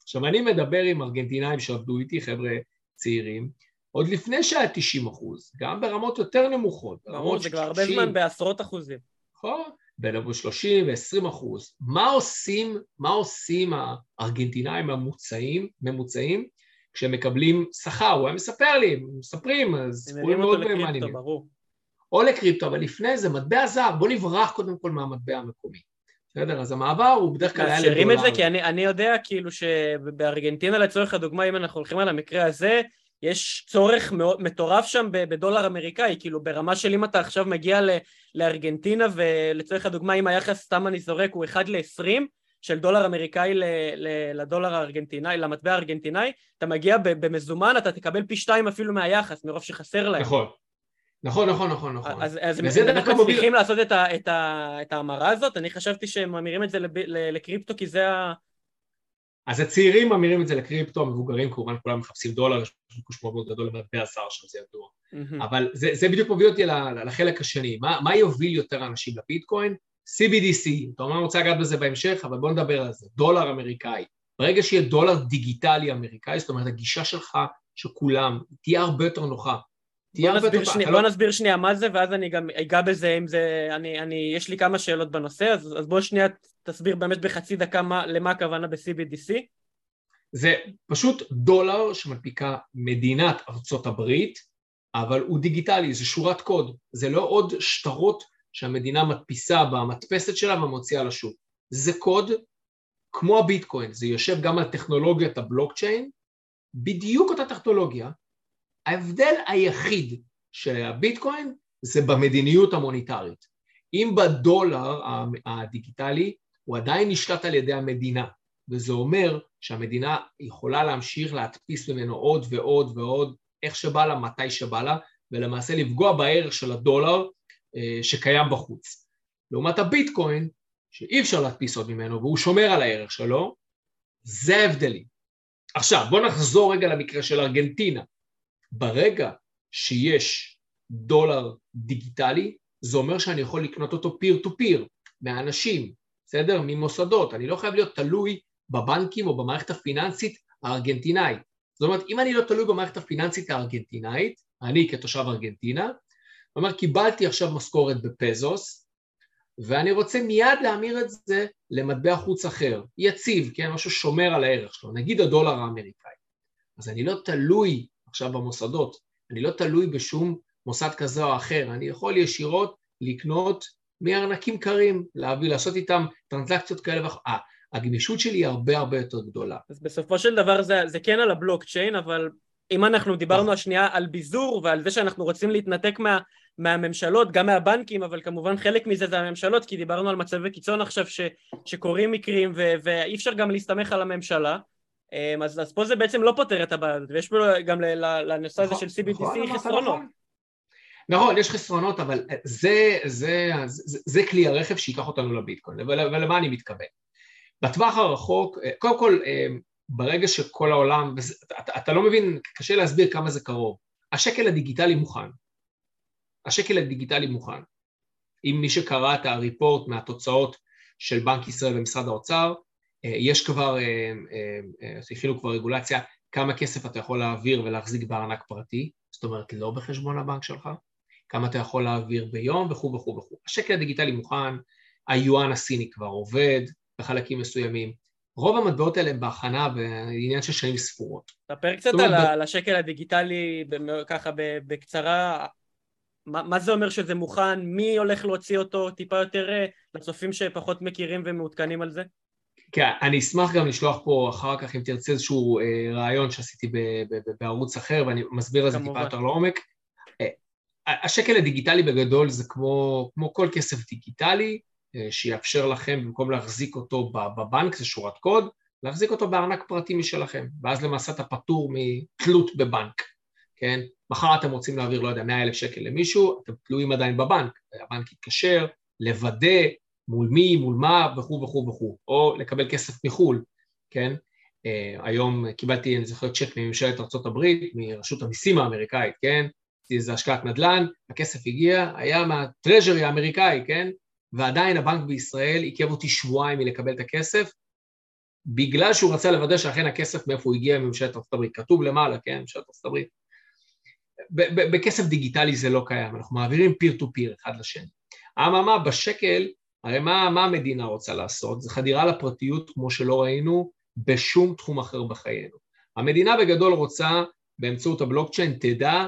עכשיו, אני מדבר עם ארגנטינאים שעבדו איתי, חבר'ה צעירים, עוד לפני שהיה 90 אחוז, גם ברמות יותר נמוכות. ברור, זה כבר הרבה זמן בעשרות אחוזים. נכון, בין 30 ו-20 אחוז. מה עושים, מה עושים הארגנטינאים הממוצעים, ממוצעים, כשהם מקבלים שכר? הוא היה מספר לי, הם מספרים, סיפורים מאוד מעניינים. או לקריפטו, אבל לפני זה מטבע זר, בוא נברח קודם כל מהמטבע המקומי. בסדר? אז המעבר הוא בדרך כלל היה לדולר. מאפשרים את זה? כי אני, אני יודע כאילו שבארגנטינה לצורך הדוגמה, אם אנחנו הולכים על המקרה הזה, יש צורך מאוד, מטורף שם בדולר אמריקאי, כאילו ברמה של אם אתה עכשיו מגיע לארגנטינה ולצורך הדוגמה אם היחס, סתם אני זורק, הוא 1 ל-20 של דולר אמריקאי לדולר הארגנטינאי, למטבע הארגנטינאי, אתה מגיע במזומן, אתה תקבל פי שתיים אפילו מהיחס, מרוב שחסר להם. נכון. נכון, נכון, נכון, נכון. אז, אז הם באמת מצליחים לעשות את, ה, את, ה, את ההמרה הזאת? אני חשבתי שהם ממירים את זה לקריפטו כי זה ה... אז הצעירים ממירים את זה לקריפטו, המבוגרים כמובן כולם מחפשים דולר, יש ביקוש מאוד מאוד גדול למטבע זר שם, זה ידוע. Mm-hmm. אבל זה, זה בדיוק מביא אותי לחלק השני, מה, מה יוביל יותר אנשים לביטקוין? CBDC, אתה אומר רוצה לגעת בזה בהמשך, אבל בוא נדבר על זה, דולר אמריקאי. ברגע שיהיה דולר דיגיטלי אמריקאי, זאת אומרת הגישה שלך, שכולם, תהיה הרבה יותר נוחה. בוא נסביר, שני, בוא לא... נסביר שנייה מה זה ואז אני גם אגע בזה אם זה, אני, אני, יש לי כמה שאלות בנושא אז, אז בוא שנייה תסביר באמת בחצי דקה מה, למה הכוונה ב-CBDC. זה פשוט דולר שמנפיקה מדינת ארצות הברית אבל הוא דיגיטלי, זה שורת קוד, זה לא עוד שטרות שהמדינה מדפיסה במדפסת שלה ומוציאה לשוק, זה קוד כמו הביטקוין, זה יושב גם על טכנולוגיית הבלוקצ'יין, בדיוק אותה טכנולוגיה, ההבדל היחיד של הביטקוין זה במדיניות המוניטרית. אם בדולר הדיגיטלי הוא עדיין נשלט על ידי המדינה, וזה אומר שהמדינה יכולה להמשיך להדפיס ממנו עוד ועוד ועוד, איך שבא לה, מתי שבא לה, ולמעשה לפגוע בערך של הדולר שקיים בחוץ. לעומת הביטקוין, שאי אפשר להדפיס עוד ממנו והוא שומר על הערך שלו, זה ההבדלים. עכשיו, בואו נחזור רגע למקרה של ארגנטינה. ברגע שיש דולר דיגיטלי, זה אומר שאני יכול לקנות אותו פיר טו פיר, מהאנשים, בסדר? ממוסדות. אני לא חייב להיות תלוי בבנקים או במערכת הפיננסית הארגנטינאית. זאת אומרת, אם אני לא תלוי במערכת הפיננסית הארגנטינאית, אני כתושב ארגנטינה, זאת אומרת, קיבלתי עכשיו משכורת בפזוס, ואני רוצה מיד להמיר את זה למטבע חוץ אחר, יציב, כן, משהו שומר על הערך שלו, נגיד הדולר האמריקאי. אז אני לא תלוי עכשיו במוסדות, אני לא תלוי בשום מוסד כזה או אחר, אני יכול ישירות לקנות מארנקים קרים, להביא, לעשות איתם טרנזקציות כאלה ואחרות. אה, הגמישות שלי היא הרבה הרבה יותר גדולה. אז בסופו של דבר זה, זה כן על הבלוקצ'יין, אבל אם אנחנו דיברנו נכון. השנייה על ביזור ועל זה שאנחנו רוצים להתנתק מה, מהממשלות, גם מהבנקים, אבל כמובן חלק מזה זה הממשלות, כי דיברנו על מצבי קיצון עכשיו ש, שקורים מקרים ו, ואי אפשר גם להסתמך על הממשלה, אמ, אז, אז פה זה בעצם לא פותר את הבעיה הזאת, ויש פה גם לנושא הזה נכון, של CBDC נכון, חסרונות. נכון, יש חסרונות, אבל זה, זה, זה, זה כלי הרכב שייקח אותנו לביטקוין, ולמה אני מתכוון? בטווח הרחוק, קודם כל, ברגע שכל העולם, אתה, אתה לא מבין, קשה להסביר כמה זה קרוב, השקל הדיגיטלי מוכן, השקל הדיגיטלי מוכן. אם מי שקרא את הריפורט מהתוצאות של בנק ישראל ומשרד האוצר, אה, יש כבר, אה, אה, כבר רגולציה, כמה כסף אתה יכול להעביר ולהחזיק בארנק פרטי, זאת אומרת לא בחשבון הבנק שלך, כמה אתה יכול להעביר ביום וכו' וכו' וכו'. השקל הדיגיטלי מוכן, היואן הסיני כבר עובד בחלקים מסוימים, רוב המטבעות האלה הם בהכנה בעניין של שנים ספורות. ספר קצת על ב... השקל הדיגיטלי ככה בקצרה, מה, מה זה אומר שזה מוכן, מי הולך להוציא אותו, טיפה יותר אה, לצופים שפחות מכירים ומעודכנים על זה? כן, אני אשמח גם לשלוח פה אחר כך, אם תרצה איזשהו אה, רעיון שעשיתי ב, ב, ב, בערוץ אחר, ואני מסביר על זה טיפה יותר לעומק. אה, השקל הדיגיטלי בגדול זה כמו, כמו כל כסף דיגיטלי, שיאפשר לכם, במקום להחזיק אותו בבנק, זה שורת קוד, להחזיק אותו בארנק פרטי משלכם, ואז למעשה אתה פטור מתלות בבנק, כן? מחר אתם רוצים להעביר, לא יודע, 100 אלף שקל למישהו, אתם תלויים עדיין בבנק, הבנק יתקשר, לוודא מול מי, מול מה וכו' וכו' וכו', או לקבל כסף מחו"ל, כן? Uh, היום קיבלתי, אני זוכר, צ'ק מממשלת ארה"ב, מרשות המיסים האמריקאית, כן? זה השקעת נדל"ן, הכסף הגיע, היה מהטרז'רי האמריקאי, כן? ועדיין הבנק בישראל עיכב אותי שבועיים מלקבל את הכסף, בגלל שהוא רצה לוודא שאכן הכסף מאיפה הוא הגיע מממשלת ארצות הברית, כתוב למעלה, כן, ממשלת ארצות הברית. בכסף דיגיטלי זה לא קיים, אנחנו מעבירים פיר טו פיר אחד לשני. אממה, בשקל, הרי מה, מה המדינה רוצה לעשות? זה חדירה לפרטיות כמו שלא ראינו בשום תחום אחר בחיינו. המדינה בגדול רוצה באמצעות הבלוקצ'יין תדע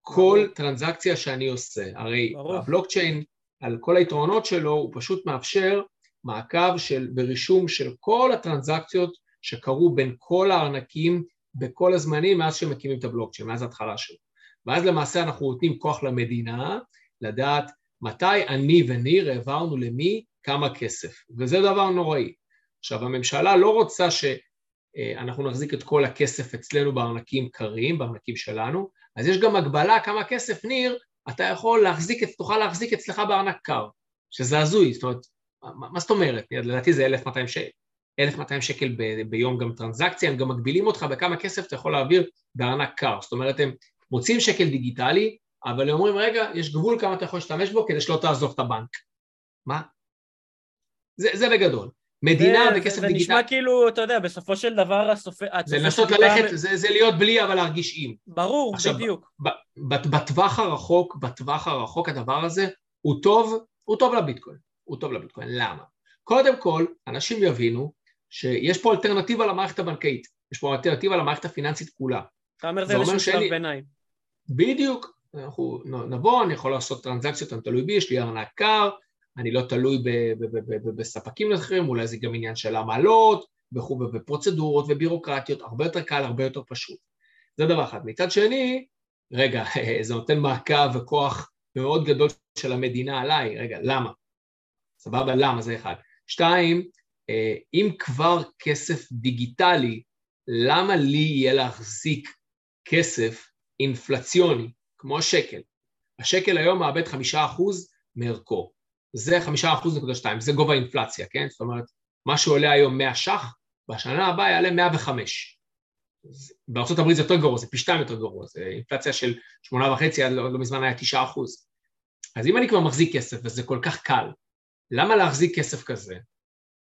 כל טרנזקציה שאני עושה. הרי ברור. הבלוקצ'יין על כל היתרונות שלו, הוא פשוט מאפשר מעקב של, ורישום של כל הטרנזקציות שקרו בין כל הארנקים בכל הזמנים מאז שמקימים את הבלוקצ'יין, מאז ההתחלה שלו. ואז למעשה אנחנו נותנים כוח למדינה לדעת מתי אני וניר העברנו למי כמה כסף, וזה דבר נוראי. עכשיו הממשלה לא רוצה שאנחנו נחזיק את כל הכסף אצלנו בארנקים קרים, בארנקים שלנו, אז יש גם הגבלה כמה כסף ניר אתה יכול להחזיק, תוכל להחזיק אצלך בארנק קר, שזה הזוי, זאת אומרת, מה, מה זאת אומרת? לדעתי זה 1,200 שקל, 1,200 שקל ב, ביום גם טרנזקציה, הם גם מגבילים אותך בכמה כסף אתה יכול להעביר בארנק קר, זאת אומרת הם מוצאים שקל דיגיטלי, אבל הם אומרים רגע, יש גבול כמה אתה יכול להשתמש בו כדי שלא תעזוב את הבנק. מה? זה, זה בגדול. מדינה זה, בכסף דיגיטלי. זה נשמע כאילו, אתה יודע, בסופו של דבר הסופר... זה לנסות ללכת, מ... זה, זה להיות בלי אבל להרגיש עם. ברור, עכשיו, בדיוק. ב, ב, בטווח הרחוק, בטווח הרחוק הדבר הזה הוא טוב, הוא טוב לביטקוין. הוא טוב לביטקוין. למה? קודם כל, אנשים יבינו שיש פה אלטרנטיבה למערכת הבנקאית. יש פה אלטרנטיבה למערכת הפיננסית כולה. אתה אומר זה איזשהו שלב ביניים. בדיוק. אנחנו נבוא, אני יכול לעשות טרנזקציות, אני תלוי בי, יש לי ארנק קר, אני לא תלוי בספקים אחרים, אולי זה גם עניין של עמלות וכו', ופרוצדורות ובירוקרטיות, הרבה יותר קל, הרבה יותר פשוט. זה דבר אחד. מצד שני, רגע, זה נותן מעקב וכוח מאוד גדול של המדינה עליי, רגע, למה? סבבה, למה? זה אחד. שתיים, אה, אם כבר כסף דיגיטלי, למה לי יהיה להחזיק כסף אינפלציוני, כמו השקל? השקל היום מאבד חמישה אחוז מערכו. זה חמישה אחוז נקודה שתיים, זה גובה האינפלציה, כן? זאת אומרת, מה שעולה היום 100 ש"ח, בשנה הבאה יעלה 105. בארה"ב זה יותר גרוע, זה פי שתיים יותר גרוע, זה אינפלציה של שמונה וחצי, עד לא, לא מזמן היה תשעה אחוז. אז אם אני כבר מחזיק כסף וזה כל כך קל, למה להחזיק כסף כזה?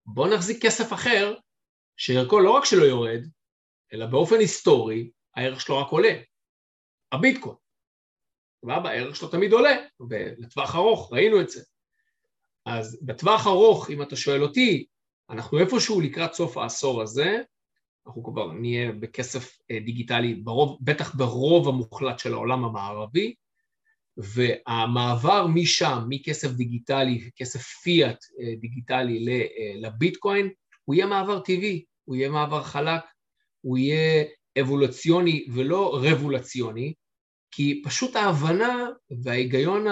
בוא נחזיק כסף אחר, שערכו לא רק שלא יורד, אלא באופן היסטורי, הערך שלו רק עולה. הביטקוין. סבבה, הערך שלו תמיד עולה, ולטווח ארוך, ראינו את זה. אז בטווח ארוך, אם אתה שואל אותי, אנחנו איפשהו לקראת סוף העשור הזה, אנחנו כבר נהיה בכסף אה, דיגיטלי, ברוב, בטח ברוב המוחלט של העולם המערבי, והמעבר משם, מכסף דיגיטלי, כסף פיאט אה, דיגיטלי אה, לביטקוין, הוא יהיה מעבר טבעי, הוא יהיה מעבר חלק, הוא יהיה אבולוציוני ולא רבולציוני, כי פשוט ההבנה וההיגיון.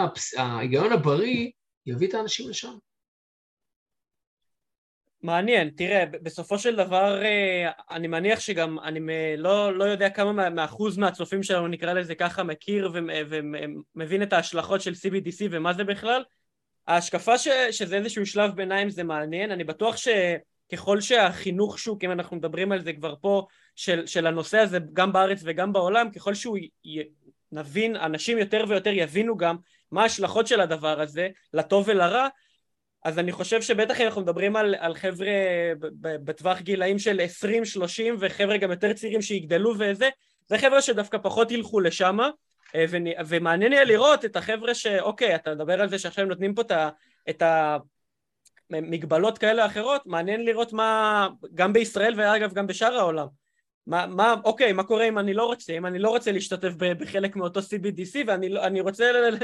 הבריא יביא את האנשים לשם. מעניין, תראה, בסופו של דבר אה, אני מניח שגם, אני לא, לא יודע כמה מאחוז מהצופים שלנו נקרא לזה ככה מכיר ומבין את ההשלכות של CBDC ומה זה בכלל ההשקפה ש, שזה איזשהו שלב ביניים זה מעניין, אני בטוח שככל שהחינוך שוק, אם אנחנו מדברים על זה כבר פה, של, של הנושא הזה גם בארץ וגם בעולם, ככל שהוא י, נבין, אנשים יותר ויותר יבינו גם מה ההשלכות של הדבר הזה, לטוב ולרע, אז אני חושב שבטח אם אנחנו מדברים על, על חבר'ה בטווח גילאים של 20-30 וחבר'ה גם יותר צעירים שיגדלו וזה, זה חבר'ה שדווקא פחות ילכו לשם אה, ומעניין יהיה לראות את החבר'ה שאוקיי, אתה מדבר על זה שעכשיו נותנים פה את המגבלות כאלה או אחרות, מעניין לראות מה, גם בישראל ואגב גם בשאר העולם מה, מה, אוקיי, מה קורה אם אני לא רוצה, אם אני לא רוצה להשתתף בחלק מאותו CBDC ואני לא, רוצה, ל,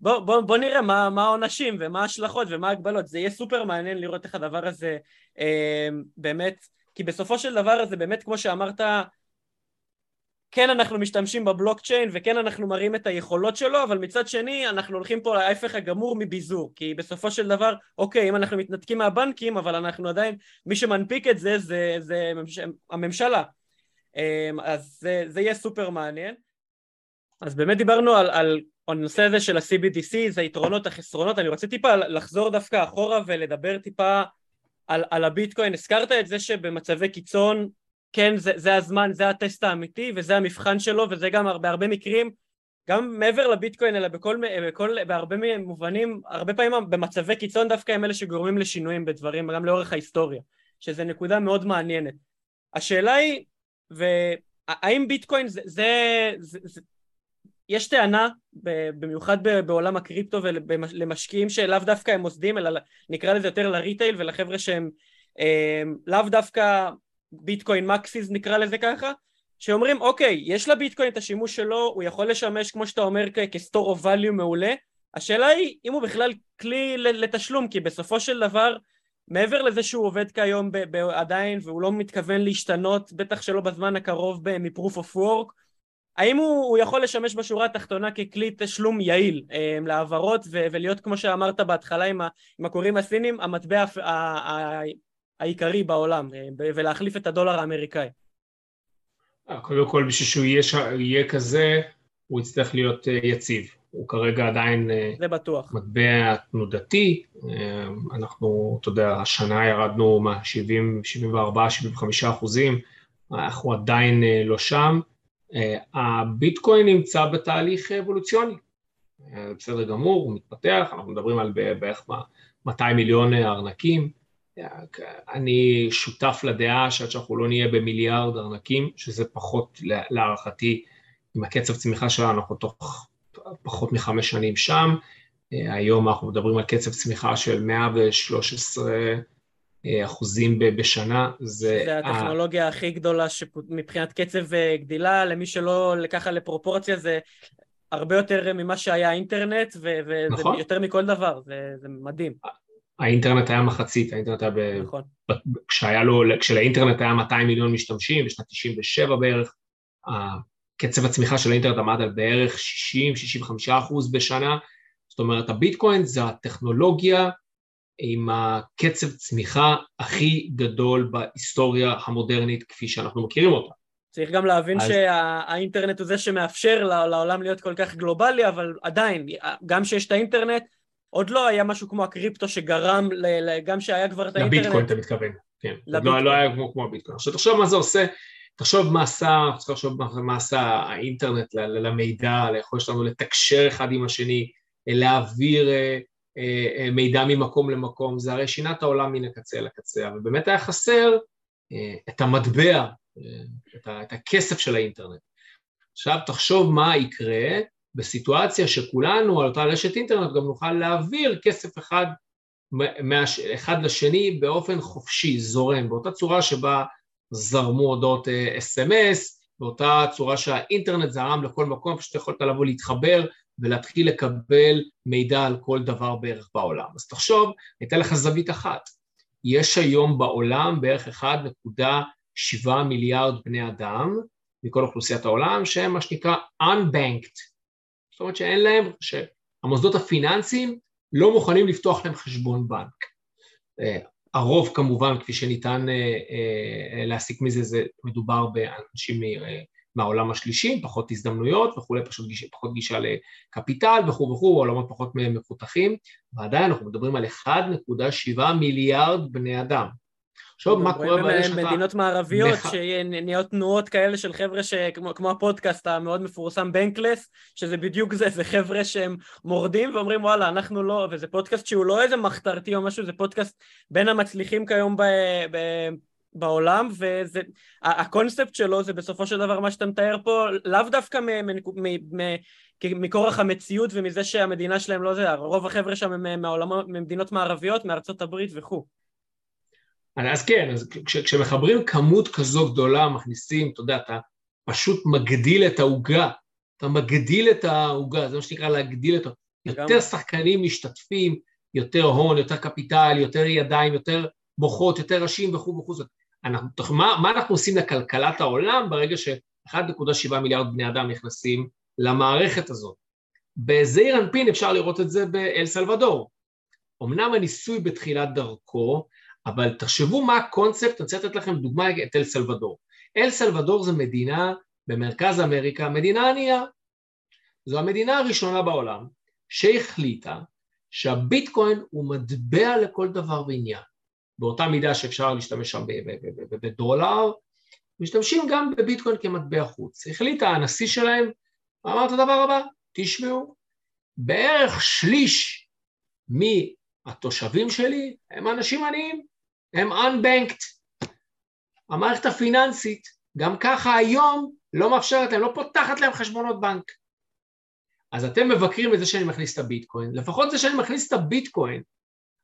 בוא, בוא, בוא נראה מה, העונשים ומה ההשלכות ומה ההגבלות, זה יהיה סופר מעניין לראות איך הדבר הזה אה, באמת, כי בסופו של דבר הזה באמת כמו שאמרת, כן אנחנו משתמשים בבלוקצ'יין וכן אנחנו מראים את היכולות שלו, אבל מצד שני אנחנו הולכים פה להפך הגמור מביזור, כי בסופו של דבר, אוקיי, אם אנחנו מתנתקים מהבנקים, אבל אנחנו עדיין, מי שמנפיק את זה זה, זה הממשלה. אמ, אז זה, זה יהיה סופר מעניין. אז באמת דיברנו על, על הנושא הזה של ה-CBDC, זה היתרונות, החסרונות, אני רוצה טיפה לחזור דווקא אחורה ולדבר טיפה על, על הביטקוין, הזכרת את זה שבמצבי קיצון, כן, זה, זה הזמן, זה הטסט האמיתי וזה המבחן שלו וזה גם בהרבה מקרים, גם מעבר לביטקוין אלא בכל, בכל, בהרבה מובנים, הרבה פעמים במצבי קיצון דווקא הם אלה שגורמים לשינויים בדברים, גם לאורך ההיסטוריה, שזה נקודה מאוד מעניינת. השאלה היא, והאם ביטקוין זה, זה, זה, זה יש טענה במיוחד בעולם הקריפטו ולמשקיעים שלאו דווקא הם מוסדים אלא נקרא לזה יותר לריטייל ולחבר'ה שהם אה, לאו דווקא ביטקוין מקסיס נקרא לזה ככה שאומרים אוקיי יש לביטקוין את השימוש שלו הוא יכול לשמש כמו שאתה אומר כסטור אוף value מעולה. השאלה היא אם הוא בכלל כלי לתשלום כי בסופו של דבר מעבר לזה שהוא עובד כיום ב- ב- עדיין והוא לא מתכוון להשתנות, בטח שלא בזמן הקרוב מ-proof of work, האם הוא, הוא יכול לשמש בשורה התחתונה ככלי תשלום יעיל אה, להעברות ו- ולהיות כמו שאמרת בהתחלה עם, ה- עם הקוראים הסינים, המטבע ה- ה- העיקרי בעולם אה, ולהחליף את הדולר האמריקאי? אה, קודם כל בשביל שהוא יהיה, ש... יהיה כזה הוא יצטרך להיות יציב הוא כרגע עדיין אה, זה בטוח. מטבע תנודתי, אה, אנחנו, אתה יודע, השנה ירדנו מה-70, 74, 75 אחוזים, אנחנו עדיין אה, לא שם. הביטקוין נמצא בתהליך אבולוציוני, בסדר גמור, הוא מתפתח, אנחנו מדברים על בערך 200 מיליון ארנקים. אני שותף לדעה שעד שאנחנו לא נהיה במיליארד ארנקים, שזה פחות להערכתי, עם הקצב צמיחה שלנו, אנחנו תוך פחות מחמש שנים שם, אה, היום אנחנו מדברים על קצב צמיחה של 113 אה, אחוזים בשנה. זה, זה הטכנולוגיה ה... הכי גדולה מבחינת קצב אה, גדילה, למי שלא לקחה לפרופורציה זה הרבה יותר ממה שהיה האינטרנט, וזה נכון. יותר מכל דבר, זה, זה מדהים. האינטרנט היה מחצית, האינטרנט היה ב... נכון. כשהיה לו, כשלאינטרנט היה 200 מיליון משתמשים, בשנת 97 בערך, קצב הצמיחה של האינטרנט עמד על בערך 60-65 אחוז בשנה, זאת אומרת הביטקוין זה הטכנולוגיה עם הקצב צמיחה הכי גדול בהיסטוריה המודרנית כפי שאנחנו מכירים אותה. צריך גם להבין אז... שהאינטרנט הוא זה שמאפשר לעולם להיות כל כך גלובלי, אבל עדיין, גם שיש את האינטרנט, עוד לא היה משהו כמו הקריפטו שגרם, גם שהיה כבר את האינטרנט. לביטקוין אתה מתכוון, כן. לביטקוין. לא, לא היה כמו, כמו הביטקוין. עכשיו תחשוב מה זה עושה תחשוב מה עשה, צריך לחשוב מה עשה האינטרנט למידע, ליכולת שלנו לתקשר אחד עם השני, להעביר אה, אה, מידע ממקום למקום, זה הרי שינה את העולם מן הקצה אל הקצה, אבל באמת היה חסר אה, את המטבע, את הכסף של האינטרנט. עכשיו תחשוב מה יקרה בסיטואציה שכולנו על אותה רשת אינטרנט גם נוכל להעביר כסף אחד מאחד לשני באופן חופשי, זורם, באותה צורה שבה זרמו הודעות אס.אם.אס, אה, באותה צורה שהאינטרנט זרם לכל מקום, פשוט יכולת לבוא להתחבר ולהתחיל לקבל מידע על כל דבר בערך בעולם. אז תחשוב, ניתן לך זווית אחת. יש היום בעולם בערך 1.7 מיליארד בני אדם מכל אוכלוסיית העולם שהם מה שנקרא unbanked, זאת אומרת שאין להם, שהמוסדות הפיננסיים לא מוכנים לפתוח להם חשבון בנק. אה, הרוב כמובן, כפי שניתן אה, אה, להסיק מזה, זה מדובר באנשים מהעולם השלישי, פחות הזדמנויות וכולי, פשוט גישה, פחות גישה לקפיטל וכו' וכו', עולמות פחות מפותחים, ועדיין אנחנו מדברים על 1.7 מיליארד בני אדם. עכשיו, מה קורה ברגע שאתה... מדינות מערביות, מח... שנהיות תנועות כאלה של חבר'ה שכמו כמו הפודקאסט המאוד מפורסם בנקלס, שזה בדיוק זה, זה חבר'ה שהם מורדים ואומרים וואלה, אנחנו לא, וזה פודקאסט שהוא לא איזה מחתרתי או משהו, זה פודקאסט בין המצליחים כיום ב... ב... בעולם, וזה, הקונספט שלו זה בסופו של דבר מה שאתה מתאר פה, לאו דווקא מכורח המציאות ומזה שהמדינה שלהם לא זה, רוב החבר'ה שם הם ממדינות מערביות, מארצות הברית וכו'. אז כן, אז כש, כשמחברים כמות כזו גדולה, מכניסים, אתה יודע, אתה פשוט מגדיל את העוגה, אתה מגדיל את העוגה, זה מה שנקרא להגדיל את ה... יותר שחקנים משתתפים, יותר הון, יותר קפיטל, יותר ידיים, יותר מוחות, יותר ראשים וכו' וכו'. אנחנו, מה, מה אנחנו עושים לכלכלת העולם ברגע ש-1.7 מיליארד בני אדם נכנסים למערכת הזאת? בזעיר אנפין אפשר לראות את זה באל סלבדור. אמנם הניסוי בתחילת דרכו, אבל תחשבו מה הקונספט, אני רוצה לתת לכם דוגמה את אל סלבדור. אל סלבדור זה מדינה במרכז אמריקה, מדינה ענייה. זו המדינה הראשונה בעולם שהחליטה שהביטקוין הוא מטבע לכל דבר ועניין. באותה מידה שאפשר להשתמש שם בדולר, משתמשים גם בביטקוין כמטבע חוץ. החליט הנשיא שלהם, אמר את הדבר הבא, תשמעו, בערך שליש מהתושבים שלי הם אנשים עניים, הם unbanked. המערכת הפיננסית גם ככה היום לא מאפשרת להם, לא פותחת להם חשבונות בנק. אז אתם מבקרים את זה שאני מכניס את הביטקוין, לפחות זה שאני מכניס את הביטקוין,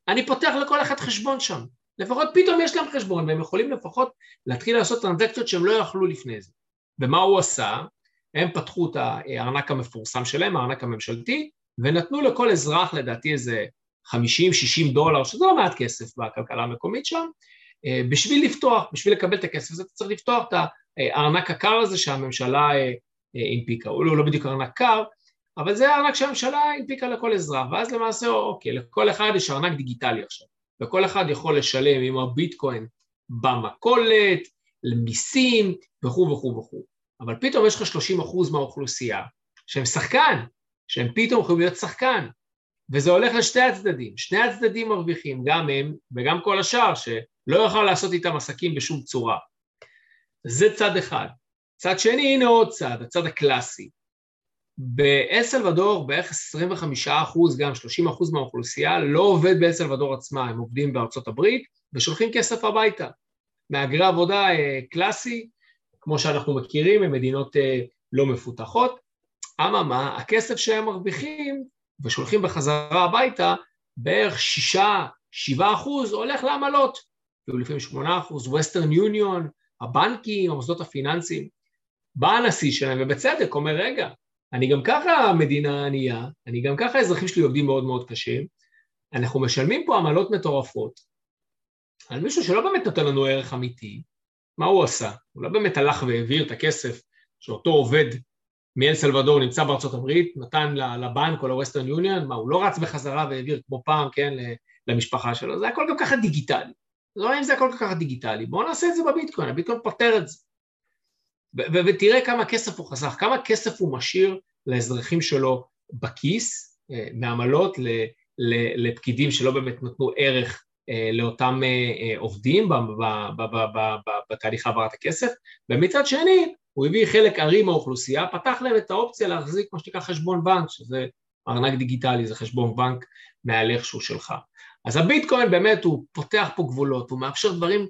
אני פותח לכל אחד חשבון שם. לפחות פתאום יש להם חשבון והם יכולים לפחות להתחיל לעשות טרנזקציות שהם לא יכלו לפני זה. ומה הוא עשה? הם פתחו את הארנק המפורסם שלהם, הארנק הממשלתי, ונתנו לכל אזרח לדעתי איזה 50-60 דולר, שזה לא מעט כסף בכלכלה המקומית שם, אה, בשביל לפתוח, בשביל לקבל את הכסף הזה, אתה צריך לפתוח את הארנק הקר הזה שהממשלה אה, אה, הנפיקה, הוא לא, לא בדיוק ארנק קר, אבל זה הארנק שהממשלה הנפיקה לכל אזרח, ואז למעשה, אוקיי, לכל אחד יש ארנק דיגיטלי עכשיו, וכל אחד יכול לשלם עם הביטקוין במכולת, למיסים וכו' וכו' וכו', אבל פתאום יש לך 30 אחוז מהאוכלוסייה שהם שחקן, שהם פתאום יכולים להיות שחקן, וזה הולך לשתי הצדדים, שני הצדדים מרוויחים, גם הם וגם כל השאר שלא יוכל לעשות איתם עסקים בשום צורה. זה צד אחד. צד שני, הנה עוד צד, הצד הקלאסי. באל סלבדור בערך 25 אחוז, גם 30 אחוז מהאוכלוסייה לא עובד באל סלבדור עצמה, הם עובדים בארצות הברית ושולחים כסף הביתה. מהגרי עבודה אה, קלאסי, כמו שאנחנו מכירים, הם מדינות אה, לא מפותחות. אממה, הכסף שהם מרוויחים ושולחים בחזרה הביתה, בערך שישה, שבעה אחוז הולך לעמלות, כאילו לפעמים שמונה אחוז, ווסטרן יוניון, הבנקים, המוסדות הפיננסיים. בא הנשיא שלהם, ובצדק, אומר, רגע, אני גם ככה מדינה ענייה, אני גם ככה האזרחים שלי עובדים מאוד מאוד קשים, אנחנו משלמים פה עמלות מטורפות על מישהו שלא באמת נותן לנו ערך אמיתי, מה הוא עשה? הוא לא באמת הלך והעביר את הכסף שאותו עובד מאל סלבדור נמצא בארצות הברית, נתן לבנק או לווסטרן יוניון, מה, הוא לא רץ בחזרה והעביר כמו פעם, כן, למשפחה שלו, זה הכל גם ככה דיגיטלי. לא אם זה הכל ככה דיגיטלי, בואו נעשה את זה בביטקוין, הביטקוין פותר את זה. ותראה כמה כסף הוא חסך, כמה כסף הוא משאיר לאזרחים שלו בכיס, אה, מעמלות לפקידים שלא באמת נתנו ערך אה, לאותם אה, עובדים בתהליך העברת הכסף, ומצד שני הוא הביא חלק ארי מהאוכלוסייה, פתח להם את האופציה להחזיק מה שנקרא חשבון בנק, שזה ארנק דיגיטלי, זה חשבון בנק מעל איכשהו שלך. אז הביטקוין באמת הוא פותח פה גבולות, הוא מאפשר דברים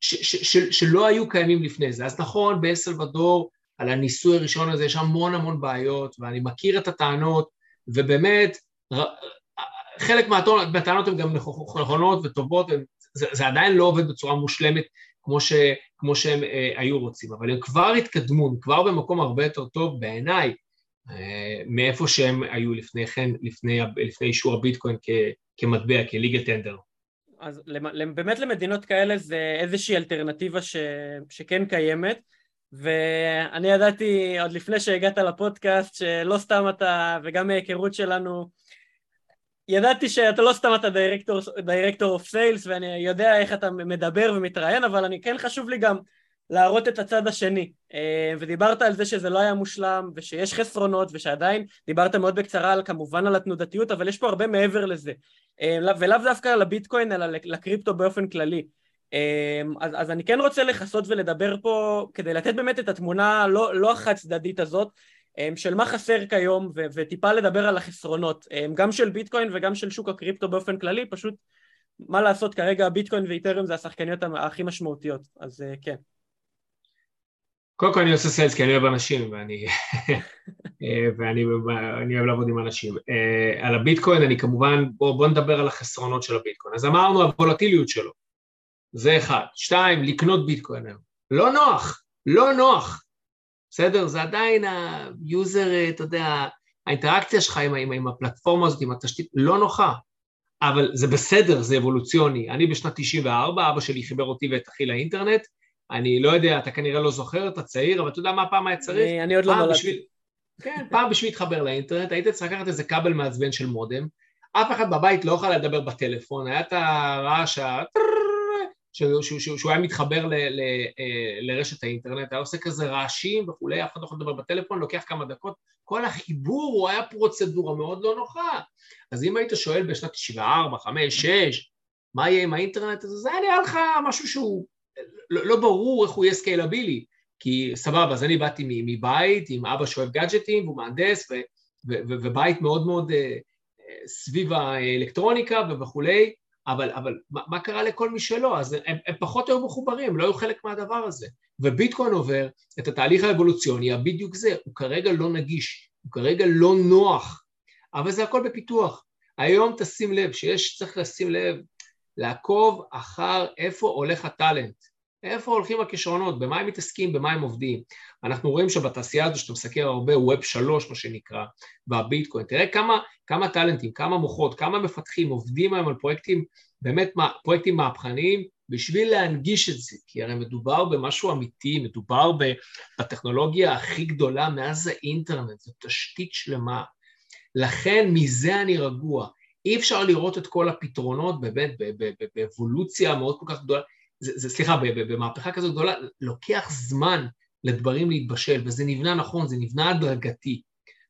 ש- ש- ש- שלא היו קיימים לפני זה. אז נכון, באסלבדור, על הניסוי הראשון הזה יש המון המון בעיות, ואני מכיר את הטענות, ובאמת, חלק מהטענות הן גם נכונות וטובות, זה, זה עדיין לא עובד בצורה מושלמת כמו, ש, כמו שהם אה, היו רוצים, אבל הם כבר התקדמו, הם כבר במקום הרבה יותר טוב בעיניי אה, מאיפה שהם היו לפני כן, לפני, לפני אישור הביטקוין כ, כמטבע, כליגל טנדר. אז באמת למדינות כאלה זה איזושהי אלטרנטיבה ש, שכן קיימת, ואני ידעתי עוד לפני שהגעת לפודקאסט שלא סתם אתה, וגם מהיכרות שלנו, ידעתי שאתה לא סתם אתה דירקטור אוף סיילס ואני יודע איך אתה מדבר ומתראיין אבל אני כן חשוב לי גם להראות את הצד השני. אה, ודיברת על זה שזה לא היה מושלם ושיש חסרונות ושעדיין דיברת מאוד בקצרה על כמובן על התנודתיות אבל יש פה הרבה מעבר לזה. אה, ולאו דווקא על הביטקוין אלא לקריפטו באופן כללי. אה, אז, אז אני כן רוצה לכסות ולדבר פה כדי לתת באמת את התמונה לא, לא החד צדדית הזאת של מה חסר כיום ו- וטיפה לדבר על החסרונות אמ, גם של ביטקוין וגם של שוק הקריפטו באופן כללי פשוט מה לעשות כרגע ביטקוין ואיתרם זה השחקניות הכי משמעותיות אז אה, כן קודם כל אני עושה סיילס כי אני אוהב אנשים ואני, אה, ואני אוהב לעבוד עם אנשים. אה, על הביטקוין אני כמובן, בואו בוא נדבר על החסרונות של הביטקוין. אז אמרנו הוולטיליות שלו, זה אחד. שתיים, לקנות ביטקוין היום. לא נוח, לא נוח. בסדר? זה עדיין ה user, אתה יודע, האינטראקציה שלך עם, עם, עם הפלטפורמה הזאת, עם התשתית, לא נוחה. אבל זה בסדר, זה אבולוציוני. אני בשנת 94, אבא שלי חיבר אותי ואת אחי לאינטרנט, אני לא יודע, אתה כנראה לא זוכר, אתה צעיר, אבל אתה יודע מה פעם היה צריך? אני, אני עוד לא נולדתי. בשביל... כן, פעם בשביל להתחבר לאינטרנט, היית צריך לקחת איזה כבל מעצבן של מודם, אף אחד בבית לא יכול לדבר בטלפון, היה את הרעש ה... שהוא, היה מתחבר אה, לרשת האינטרנט, היה עושה כזה רעשים וכולי, אף אחד לא יכול לדבר בטלפון, לוקח כמה דקות, כל החיבור הוא היה פרוצדורה מאוד לא נוחה. אז אם היית שואל בשנת 94, 5, 6, מה יהיה עם האינטרנט הזה, זה היה נראה לך משהו שהוא לא, לא ברור איך הוא יהיה scalable, כי סבבה, אז אני באתי מבית עם אבא שאוהב גאדג'טים והוא מהנדס ובית מאוד מאוד uh, סביב האלקטרוניקה וכולי, אבל, אבל מה, מה קרה לכל מי שלא? אז הם, הם פחות היו מחוברים, לא היו חלק מהדבר הזה. וביטקוין עובר את התהליך האבולוציוני הבדיוק זה, הוא כרגע לא נגיש, הוא כרגע לא נוח, אבל זה הכל בפיתוח. היום תשים לב שיש, צריך לשים לב, לעקוב אחר איפה הולך הטאלנט. איפה הולכים הכישרונות, במה הם מתעסקים, במה הם עובדים. אנחנו רואים שבתעשייה הזו שאתה מסקר הרבה, ווב שלוש מה שנקרא, והביטקוין, תראה כמה, כמה טאלנטים, כמה מוחות, כמה מפתחים עובדים היום על פרויקטים, באמת פרויקטים מהפכניים, בשביל להנגיש את זה, כי הרי מדובר במשהו אמיתי, מדובר בטכנולוגיה הכי גדולה מאז האינטרנט, זו תשתית שלמה. לכן מזה אני רגוע. אי אפשר לראות את כל הפתרונות באמת באבולוציה מאוד כל כך גדולה, זה, זה, סליחה, במהפכה כזו גדולה, לוקח זמן לדברים להתבשל, וזה נבנה נכון, זה נבנה הדרגתי,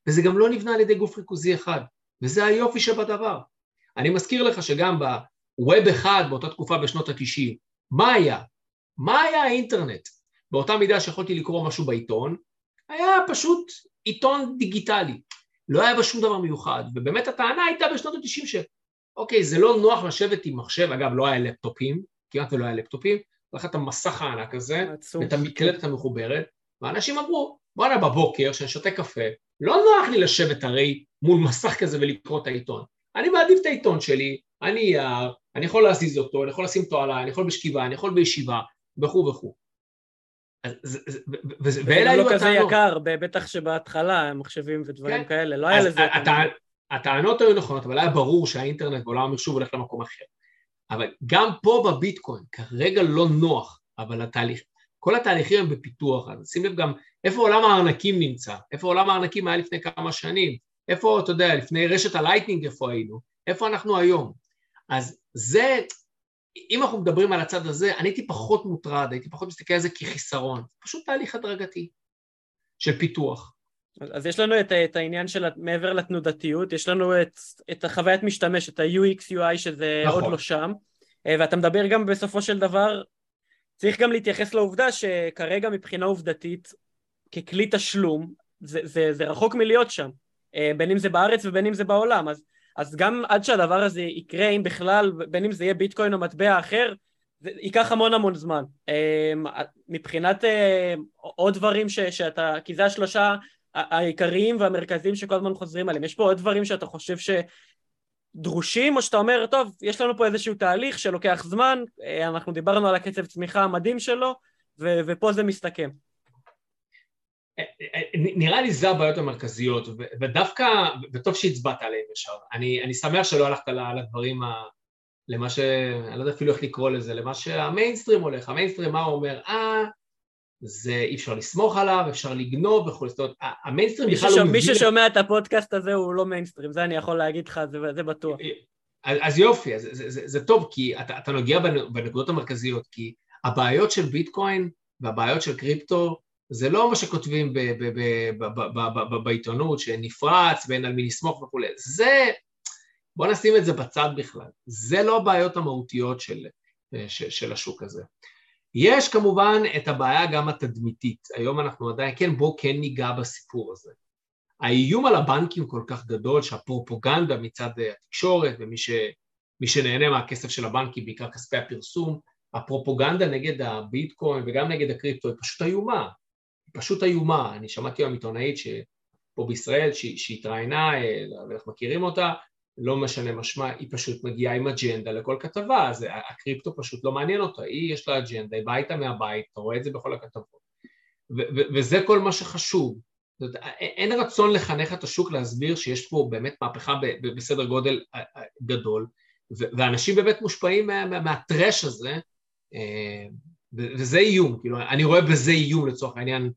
וזה גם לא נבנה על ידי גוף ריכוזי אחד, וזה היופי שבדבר. אני מזכיר לך שגם בווב אחד, באותה תקופה בשנות ה-90, מה היה? מה היה האינטרנט? באותה מידה שיכולתי לקרוא משהו בעיתון, היה פשוט עיתון דיגיטלי. לא היה בה שום דבר מיוחד, ובאמת הטענה הייתה בשנות ה-90 שאוקיי, זה לא נוח לשבת עם מחשב, אגב, לא היה לפטופים, כמעט ולא היה לפטופים, לקחת את המסך הענק הזה, ואת המקלדת המחוברת, ואנשים אמרו, בואנה בבוקר, כשאני שותה קפה, לא נוח לי לשבת הרי מול מסך כזה ולקרוא את העיתון. אני מעדיף את העיתון שלי, אני יער, אני יכול להזיז אותו, אני יכול לשים אותו עליי, אני יכול בשכיבה, אני יכול בישיבה, וכו' וכו'. ואלה היו הטענות. זה לא כזה יקר, בטח שבהתחלה, מחשבים ודברים כן. כאלה, לא היה לזה... הטענות היו נכונות, אבל היה ברור שהאינטרנט ועולם המחשוב הולך למקום אחר. אבל גם פה בביטקוין, כרגע לא נוח, אבל התהליך, כל התהליכים הם בפיתוח, אז שים לב גם איפה עולם הארנקים נמצא, איפה עולם הארנקים היה לפני כמה שנים, איפה, אתה יודע, לפני רשת ה Lightning איפה היינו, איפה אנחנו היום. אז זה, אם אנחנו מדברים על הצד הזה, אני הייתי פחות מוטרד, הייתי פחות מסתכל על זה כחיסרון, פשוט תהליך הדרגתי של פיתוח. אז יש לנו את, את העניין של מעבר לתנודתיות, יש לנו את, את החוויית משתמש, את ה-UX UI שזה נכון. עוד לא שם, אה, ואתה מדבר גם בסופו של דבר, צריך גם להתייחס לעובדה שכרגע מבחינה עובדתית, ככלי תשלום, זה, זה, זה רחוק מלהיות שם, אה, בין אם זה בארץ ובין אם זה בעולם, אז, אז גם עד שהדבר הזה יקרה, אם בכלל, בין אם זה יהיה ביטקוין או מטבע אחר, זה ייקח המון המון זמן. אה, מבחינת עוד דברים ש, שאתה, כי זה השלושה העיקריים והמרכזיים שכל הזמן חוזרים עליהם. יש פה עוד דברים שאתה חושב דרושים, או שאתה אומר, טוב, יש לנו פה איזשהו תהליך שלוקח זמן, אה, אנחנו דיברנו על הקצב צמיחה המדהים שלו, ו- ופה זה מסתכם. אה, נראה לי זה הבעיות המרכזיות, ודווקא, וטוב שהצבעת עליהם ישר. אני, אני שמח שלא הלכת לדברים, ה, למה ש... אני לא יודע אפילו איך לקרוא לזה, למה שהמיינסטרים הולך. המיינסטרים, מה הוא אומר? אה, זה אי אפשר לסמוך עליו, אפשר לגנוב וכו', זאת אומרת, המיינסטרים בכלל לא מבין... מי ששומע את הפודקאסט הזה הוא לא מיינסטרים, זה אני יכול להגיד לך, זה, זה בטוח. אז, אז יופי, אז, זה, זה, זה טוב, כי אתה, אתה נוגע בנקודות המרכזיות, כי הבעיות של ביטקוין והבעיות של קריפטו זה לא מה שכותבים בעיתונות, שנפרץ ואין על מי לסמוך וכולי, זה, בוא נשים את זה בצד בכלל, זה לא הבעיות המהותיות של, של, של השוק הזה. יש כמובן את הבעיה גם התדמיתית, היום אנחנו עדיין, כן בואו כן ניגע בסיפור הזה. האיום על הבנקים כל כך גדול שהפרופוגנדה מצד התקשורת ומי ש, שנהנה מהכסף של הבנקים, בעיקר כספי הפרסום, הפרופוגנדה נגד הביטקוין וגם נגד הקריפטו היא פשוט איומה, היא פשוט איומה. אני שמעתי היום עיתונאית פה בישראל שהתראיינה, אה, ואנחנו מכירים אותה, לא משנה משמע, היא פשוט מגיעה עם אג'נדה לכל כתבה, אז הקריפטו פשוט לא מעניין אותה, היא יש לה אג'נדה, היא באה איתה מהבית, אתה רואה את זה בכל הכתבות. וזה כל מה שחשוב. זאת, אין רצון לחנך את השוק להסביר שיש פה באמת מהפכה בסדר גודל גדול, ואנשים באמת מושפעים מה, מה, מהטרש הזה, אה, וזה איום, כאילו, אני רואה בזה איום לצורך העניין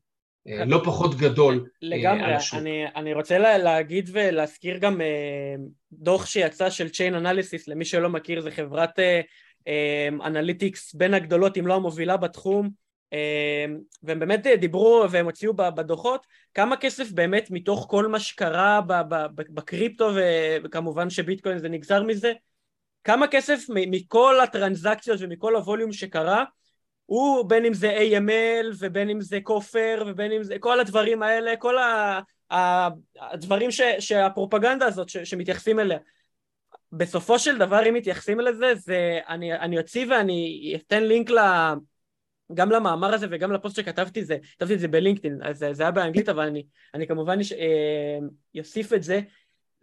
לא פחות גדול אה, לגמרי, אני, אני רוצה לה, להגיד ולהזכיר גם דוח שיצא של Chainalysis, למי שלא מכיר, זה חברת analytics בין הגדולות, אם לא המובילה בתחום, והם באמת דיברו והם הוציאו בדוחות כמה כסף באמת מתוך כל מה שקרה בקריפטו וכמובן שביטקוין זה נגזר מזה? כמה כסף מכל הטרנזקציות ומכל ה volume שקרה הוא בין אם זה AML ובין אם זה כופר ובין אם זה כל הדברים האלה, כל ה, הדברים ש, שהפרופגנדה הזאת ש, שמתייחסים אליה. בסופו של דבר אם מתייחסים לזה, זה, אני, אני אוציא ואני אתן לינק ל... גם למאמר הזה וגם לפוסט שכתבתי זה, כתבתי את זה בלינקדאין, אז זה היה באנגלית אבל אני, אני כמובן אוסיף אה, את זה,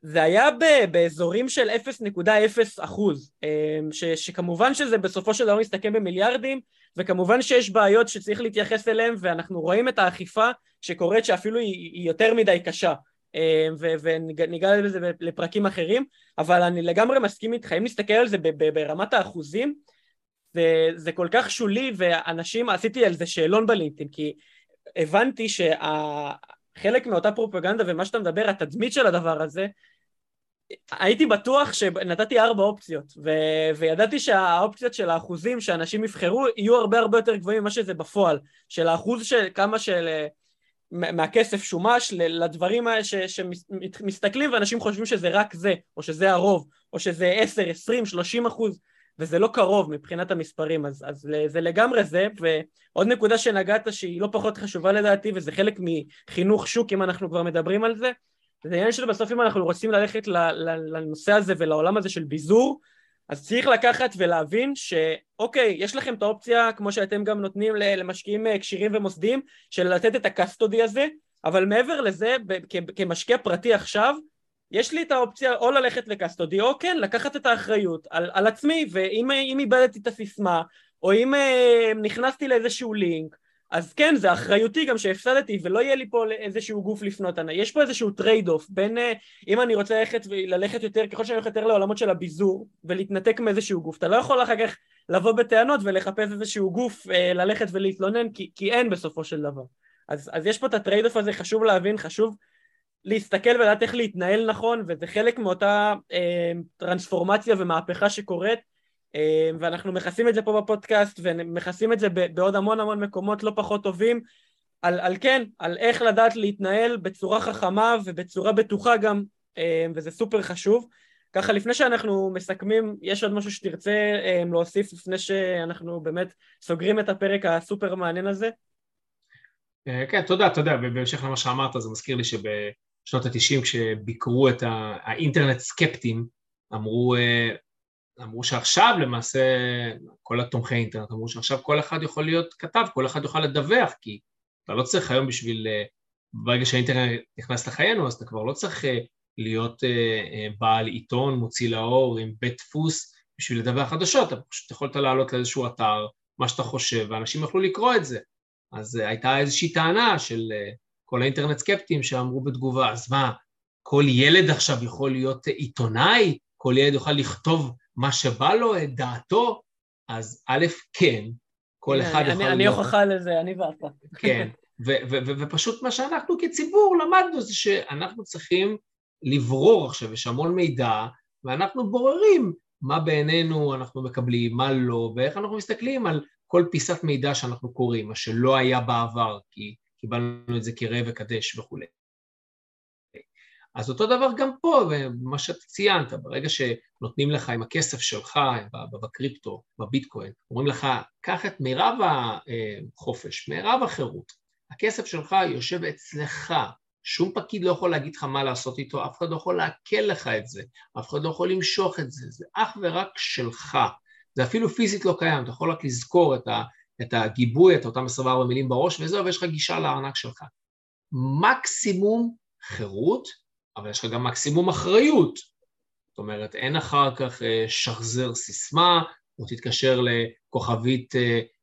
זה היה ב- באזורים של 0.0 אחוז, אמ, ש- שכמובן שזה בסופו של דבר מסתכם במיליארדים, וכמובן שיש בעיות שצריך להתייחס אליהן, ואנחנו רואים את האכיפה שקורית שאפילו היא, היא יותר מדי קשה, ו- וניגע לזה לפרקים אחרים, אבל אני לגמרי מסכים איתך, אם נסתכל על זה ברמת האחוזים, זה, זה כל כך שולי, ואנשים, עשיתי על זה שאלון בלינקדאין, כי הבנתי שחלק מאותה פרופגנדה ומה שאתה מדבר, התדמית של הדבר הזה, הייתי בטוח שנתתי ארבע אופציות ו- וידעתי שהאופציות של האחוזים שאנשים יבחרו יהיו הרבה הרבה יותר גבוהים ממה שזה בפועל. של האחוז של כמה של מהכסף שומש לדברים האלה שמסתכלים ואנשים חושבים שזה רק זה או שזה הרוב או שזה עשר, עשרים, שלושים אחוז וזה לא קרוב מבחינת המספרים. אז, אז זה לגמרי זה ועוד נקודה שנגעת שהיא לא פחות חשובה לדעתי וזה חלק מחינוך שוק אם אנחנו כבר מדברים על זה זה עניין של בסוף אם אנחנו רוצים ללכת לנושא הזה ולעולם הזה של ביזור, אז צריך לקחת ולהבין שאוקיי, יש לכם את האופציה, כמו שאתם גם נותנים למשקיעים אה, כשירים ומוסדיים, של לתת את ה custody הזה, אבל מעבר לזה, כמשקיע פרטי עכשיו, יש לי את האופציה או ללכת ל custody, או כן, לקחת את האחריות על, על עצמי, ואם איבדתי את הסיסמה, או אם אה, נכנסתי לאיזשהו לינק, אז כן, זה אחריותי גם שהפסדתי ולא יהיה לי פה איזשהו גוף לפנות. יש פה איזשהו trade-off בין אה, אם אני רוצה ללכת וללכת יותר, ככל שאני הולך יותר לעולמות של הביזור ולהתנתק מאיזשהו גוף, אתה לא יכול אחר כך לבוא בטענות ולחפש איזשהו גוף אה, ללכת ולהתלונן כי, כי אין בסופו של דבר. אז, אז יש פה את ה trade-off הזה, חשוב להבין, חשוב להסתכל ולדעת איך להתנהל נכון וזה חלק מאותה אה, טרנספורמציה ומהפכה שקורית ואנחנו מכסים את זה פה בפודקאסט ומכסים את זה בעוד המון המון מקומות לא פחות טובים על, על כן, על איך לדעת להתנהל בצורה חכמה ובצורה בטוחה גם אמ, וזה סופר חשוב ככה לפני שאנחנו מסכמים יש עוד משהו שתרצה אמ, להוסיף לפני שאנחנו באמת סוגרים את הפרק הסופר מעניין הזה? אה, כן, תודה, תודה, בהמשך למה שאמרת זה מזכיר לי שבשנות התשעים כשביקרו את האינטרנט סקפטים אמרו אה, אמרו שעכשיו למעשה, כל התומכי אינטרנט אמרו שעכשיו כל אחד יכול להיות כתב, כל אחד יוכל לדווח, כי אתה לא צריך היום בשביל, אה, ברגע שהאינטרנט נכנס לחיינו, אז אתה כבר לא צריך אה, להיות בעל עיתון, מוציא לאור עם בית דפוס בשביל לדווח חדשות, אתה פשוט יכולת לעלות לאיזשהו אתר, מה שאתה חושב, ואנשים יכלו לקרוא את זה. אז הייתה איזושהי טענה של כל האינטרנט סקפטים שאמרו בתגובה, אז מה, כל ילד עכשיו יכול להיות עיתונאי? כל ילד יוכל לכתוב מה שבא לו, את דעתו? אז א', כן, כל אחד יכול להיות... אני הוכחה לזה, אני ואתה. כן, ופשוט מה שאנחנו כציבור למדנו זה שאנחנו צריכים לברור עכשיו, יש המון מידע, ואנחנו בוררים מה בעינינו אנחנו מקבלים, מה לא, ואיך אנחנו מסתכלים על כל פיסת מידע שאנחנו קוראים, מה שלא היה בעבר, כי קיבלנו את זה כראה וקדש וכולי. אז אותו דבר גם פה, שאתה ציינת, ברגע שנותנים לך עם הכסף שלך בקריפטו, בביטקוין, אומרים לך, קח את מירב החופש, מירב החירות, הכסף שלך יושב אצלך, שום פקיד לא יכול להגיד לך מה לעשות איתו, אף אחד לא יכול לעכל לך את זה, אף אחד לא יכול למשוך את זה, זה אך ורק שלך. זה אפילו פיזית לא קיים, אתה יכול רק לזכור את, ה, את הגיבוי, את אותם 24 מילים בראש, וזהו, ויש לך גישה לארנק שלך. מקסימום חירות, אבל יש לך גם מקסימום אחריות. זאת אומרת, אין אחר כך אה, שחזר סיסמה, או תתקשר לכוכבית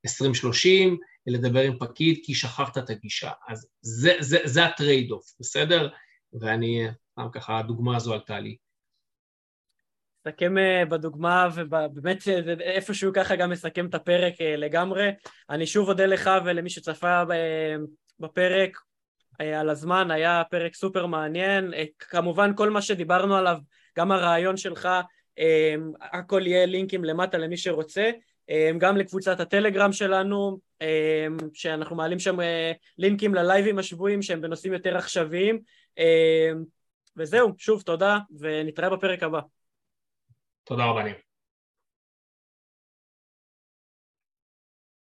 2030, אה, לדבר עם פקיד כי שכחת את הגישה. אז זה, זה, זה ה trade-off, בסדר? ואני, סתם ככה, הדוגמה הזו עלתה לי. נסכם אה, בדוגמה, ובאמת איפשהו ככה גם מסכם את הפרק אה, לגמרי. אני שוב אודה לך ולמי שצפה בפרק אה, על הזמן, היה פרק סופר מעניין. כמובן כל מה שדיברנו עליו, גם הרעיון שלך, הכל יהיה לינקים למטה למי שרוצה. גם לקבוצת הטלגרם שלנו, שאנחנו מעלים שם לינקים ללייבים השבויים שהם בנושאים יותר עכשוויים. וזהו, שוב תודה, ונתראה בפרק הבא. תודה רבה, ניר.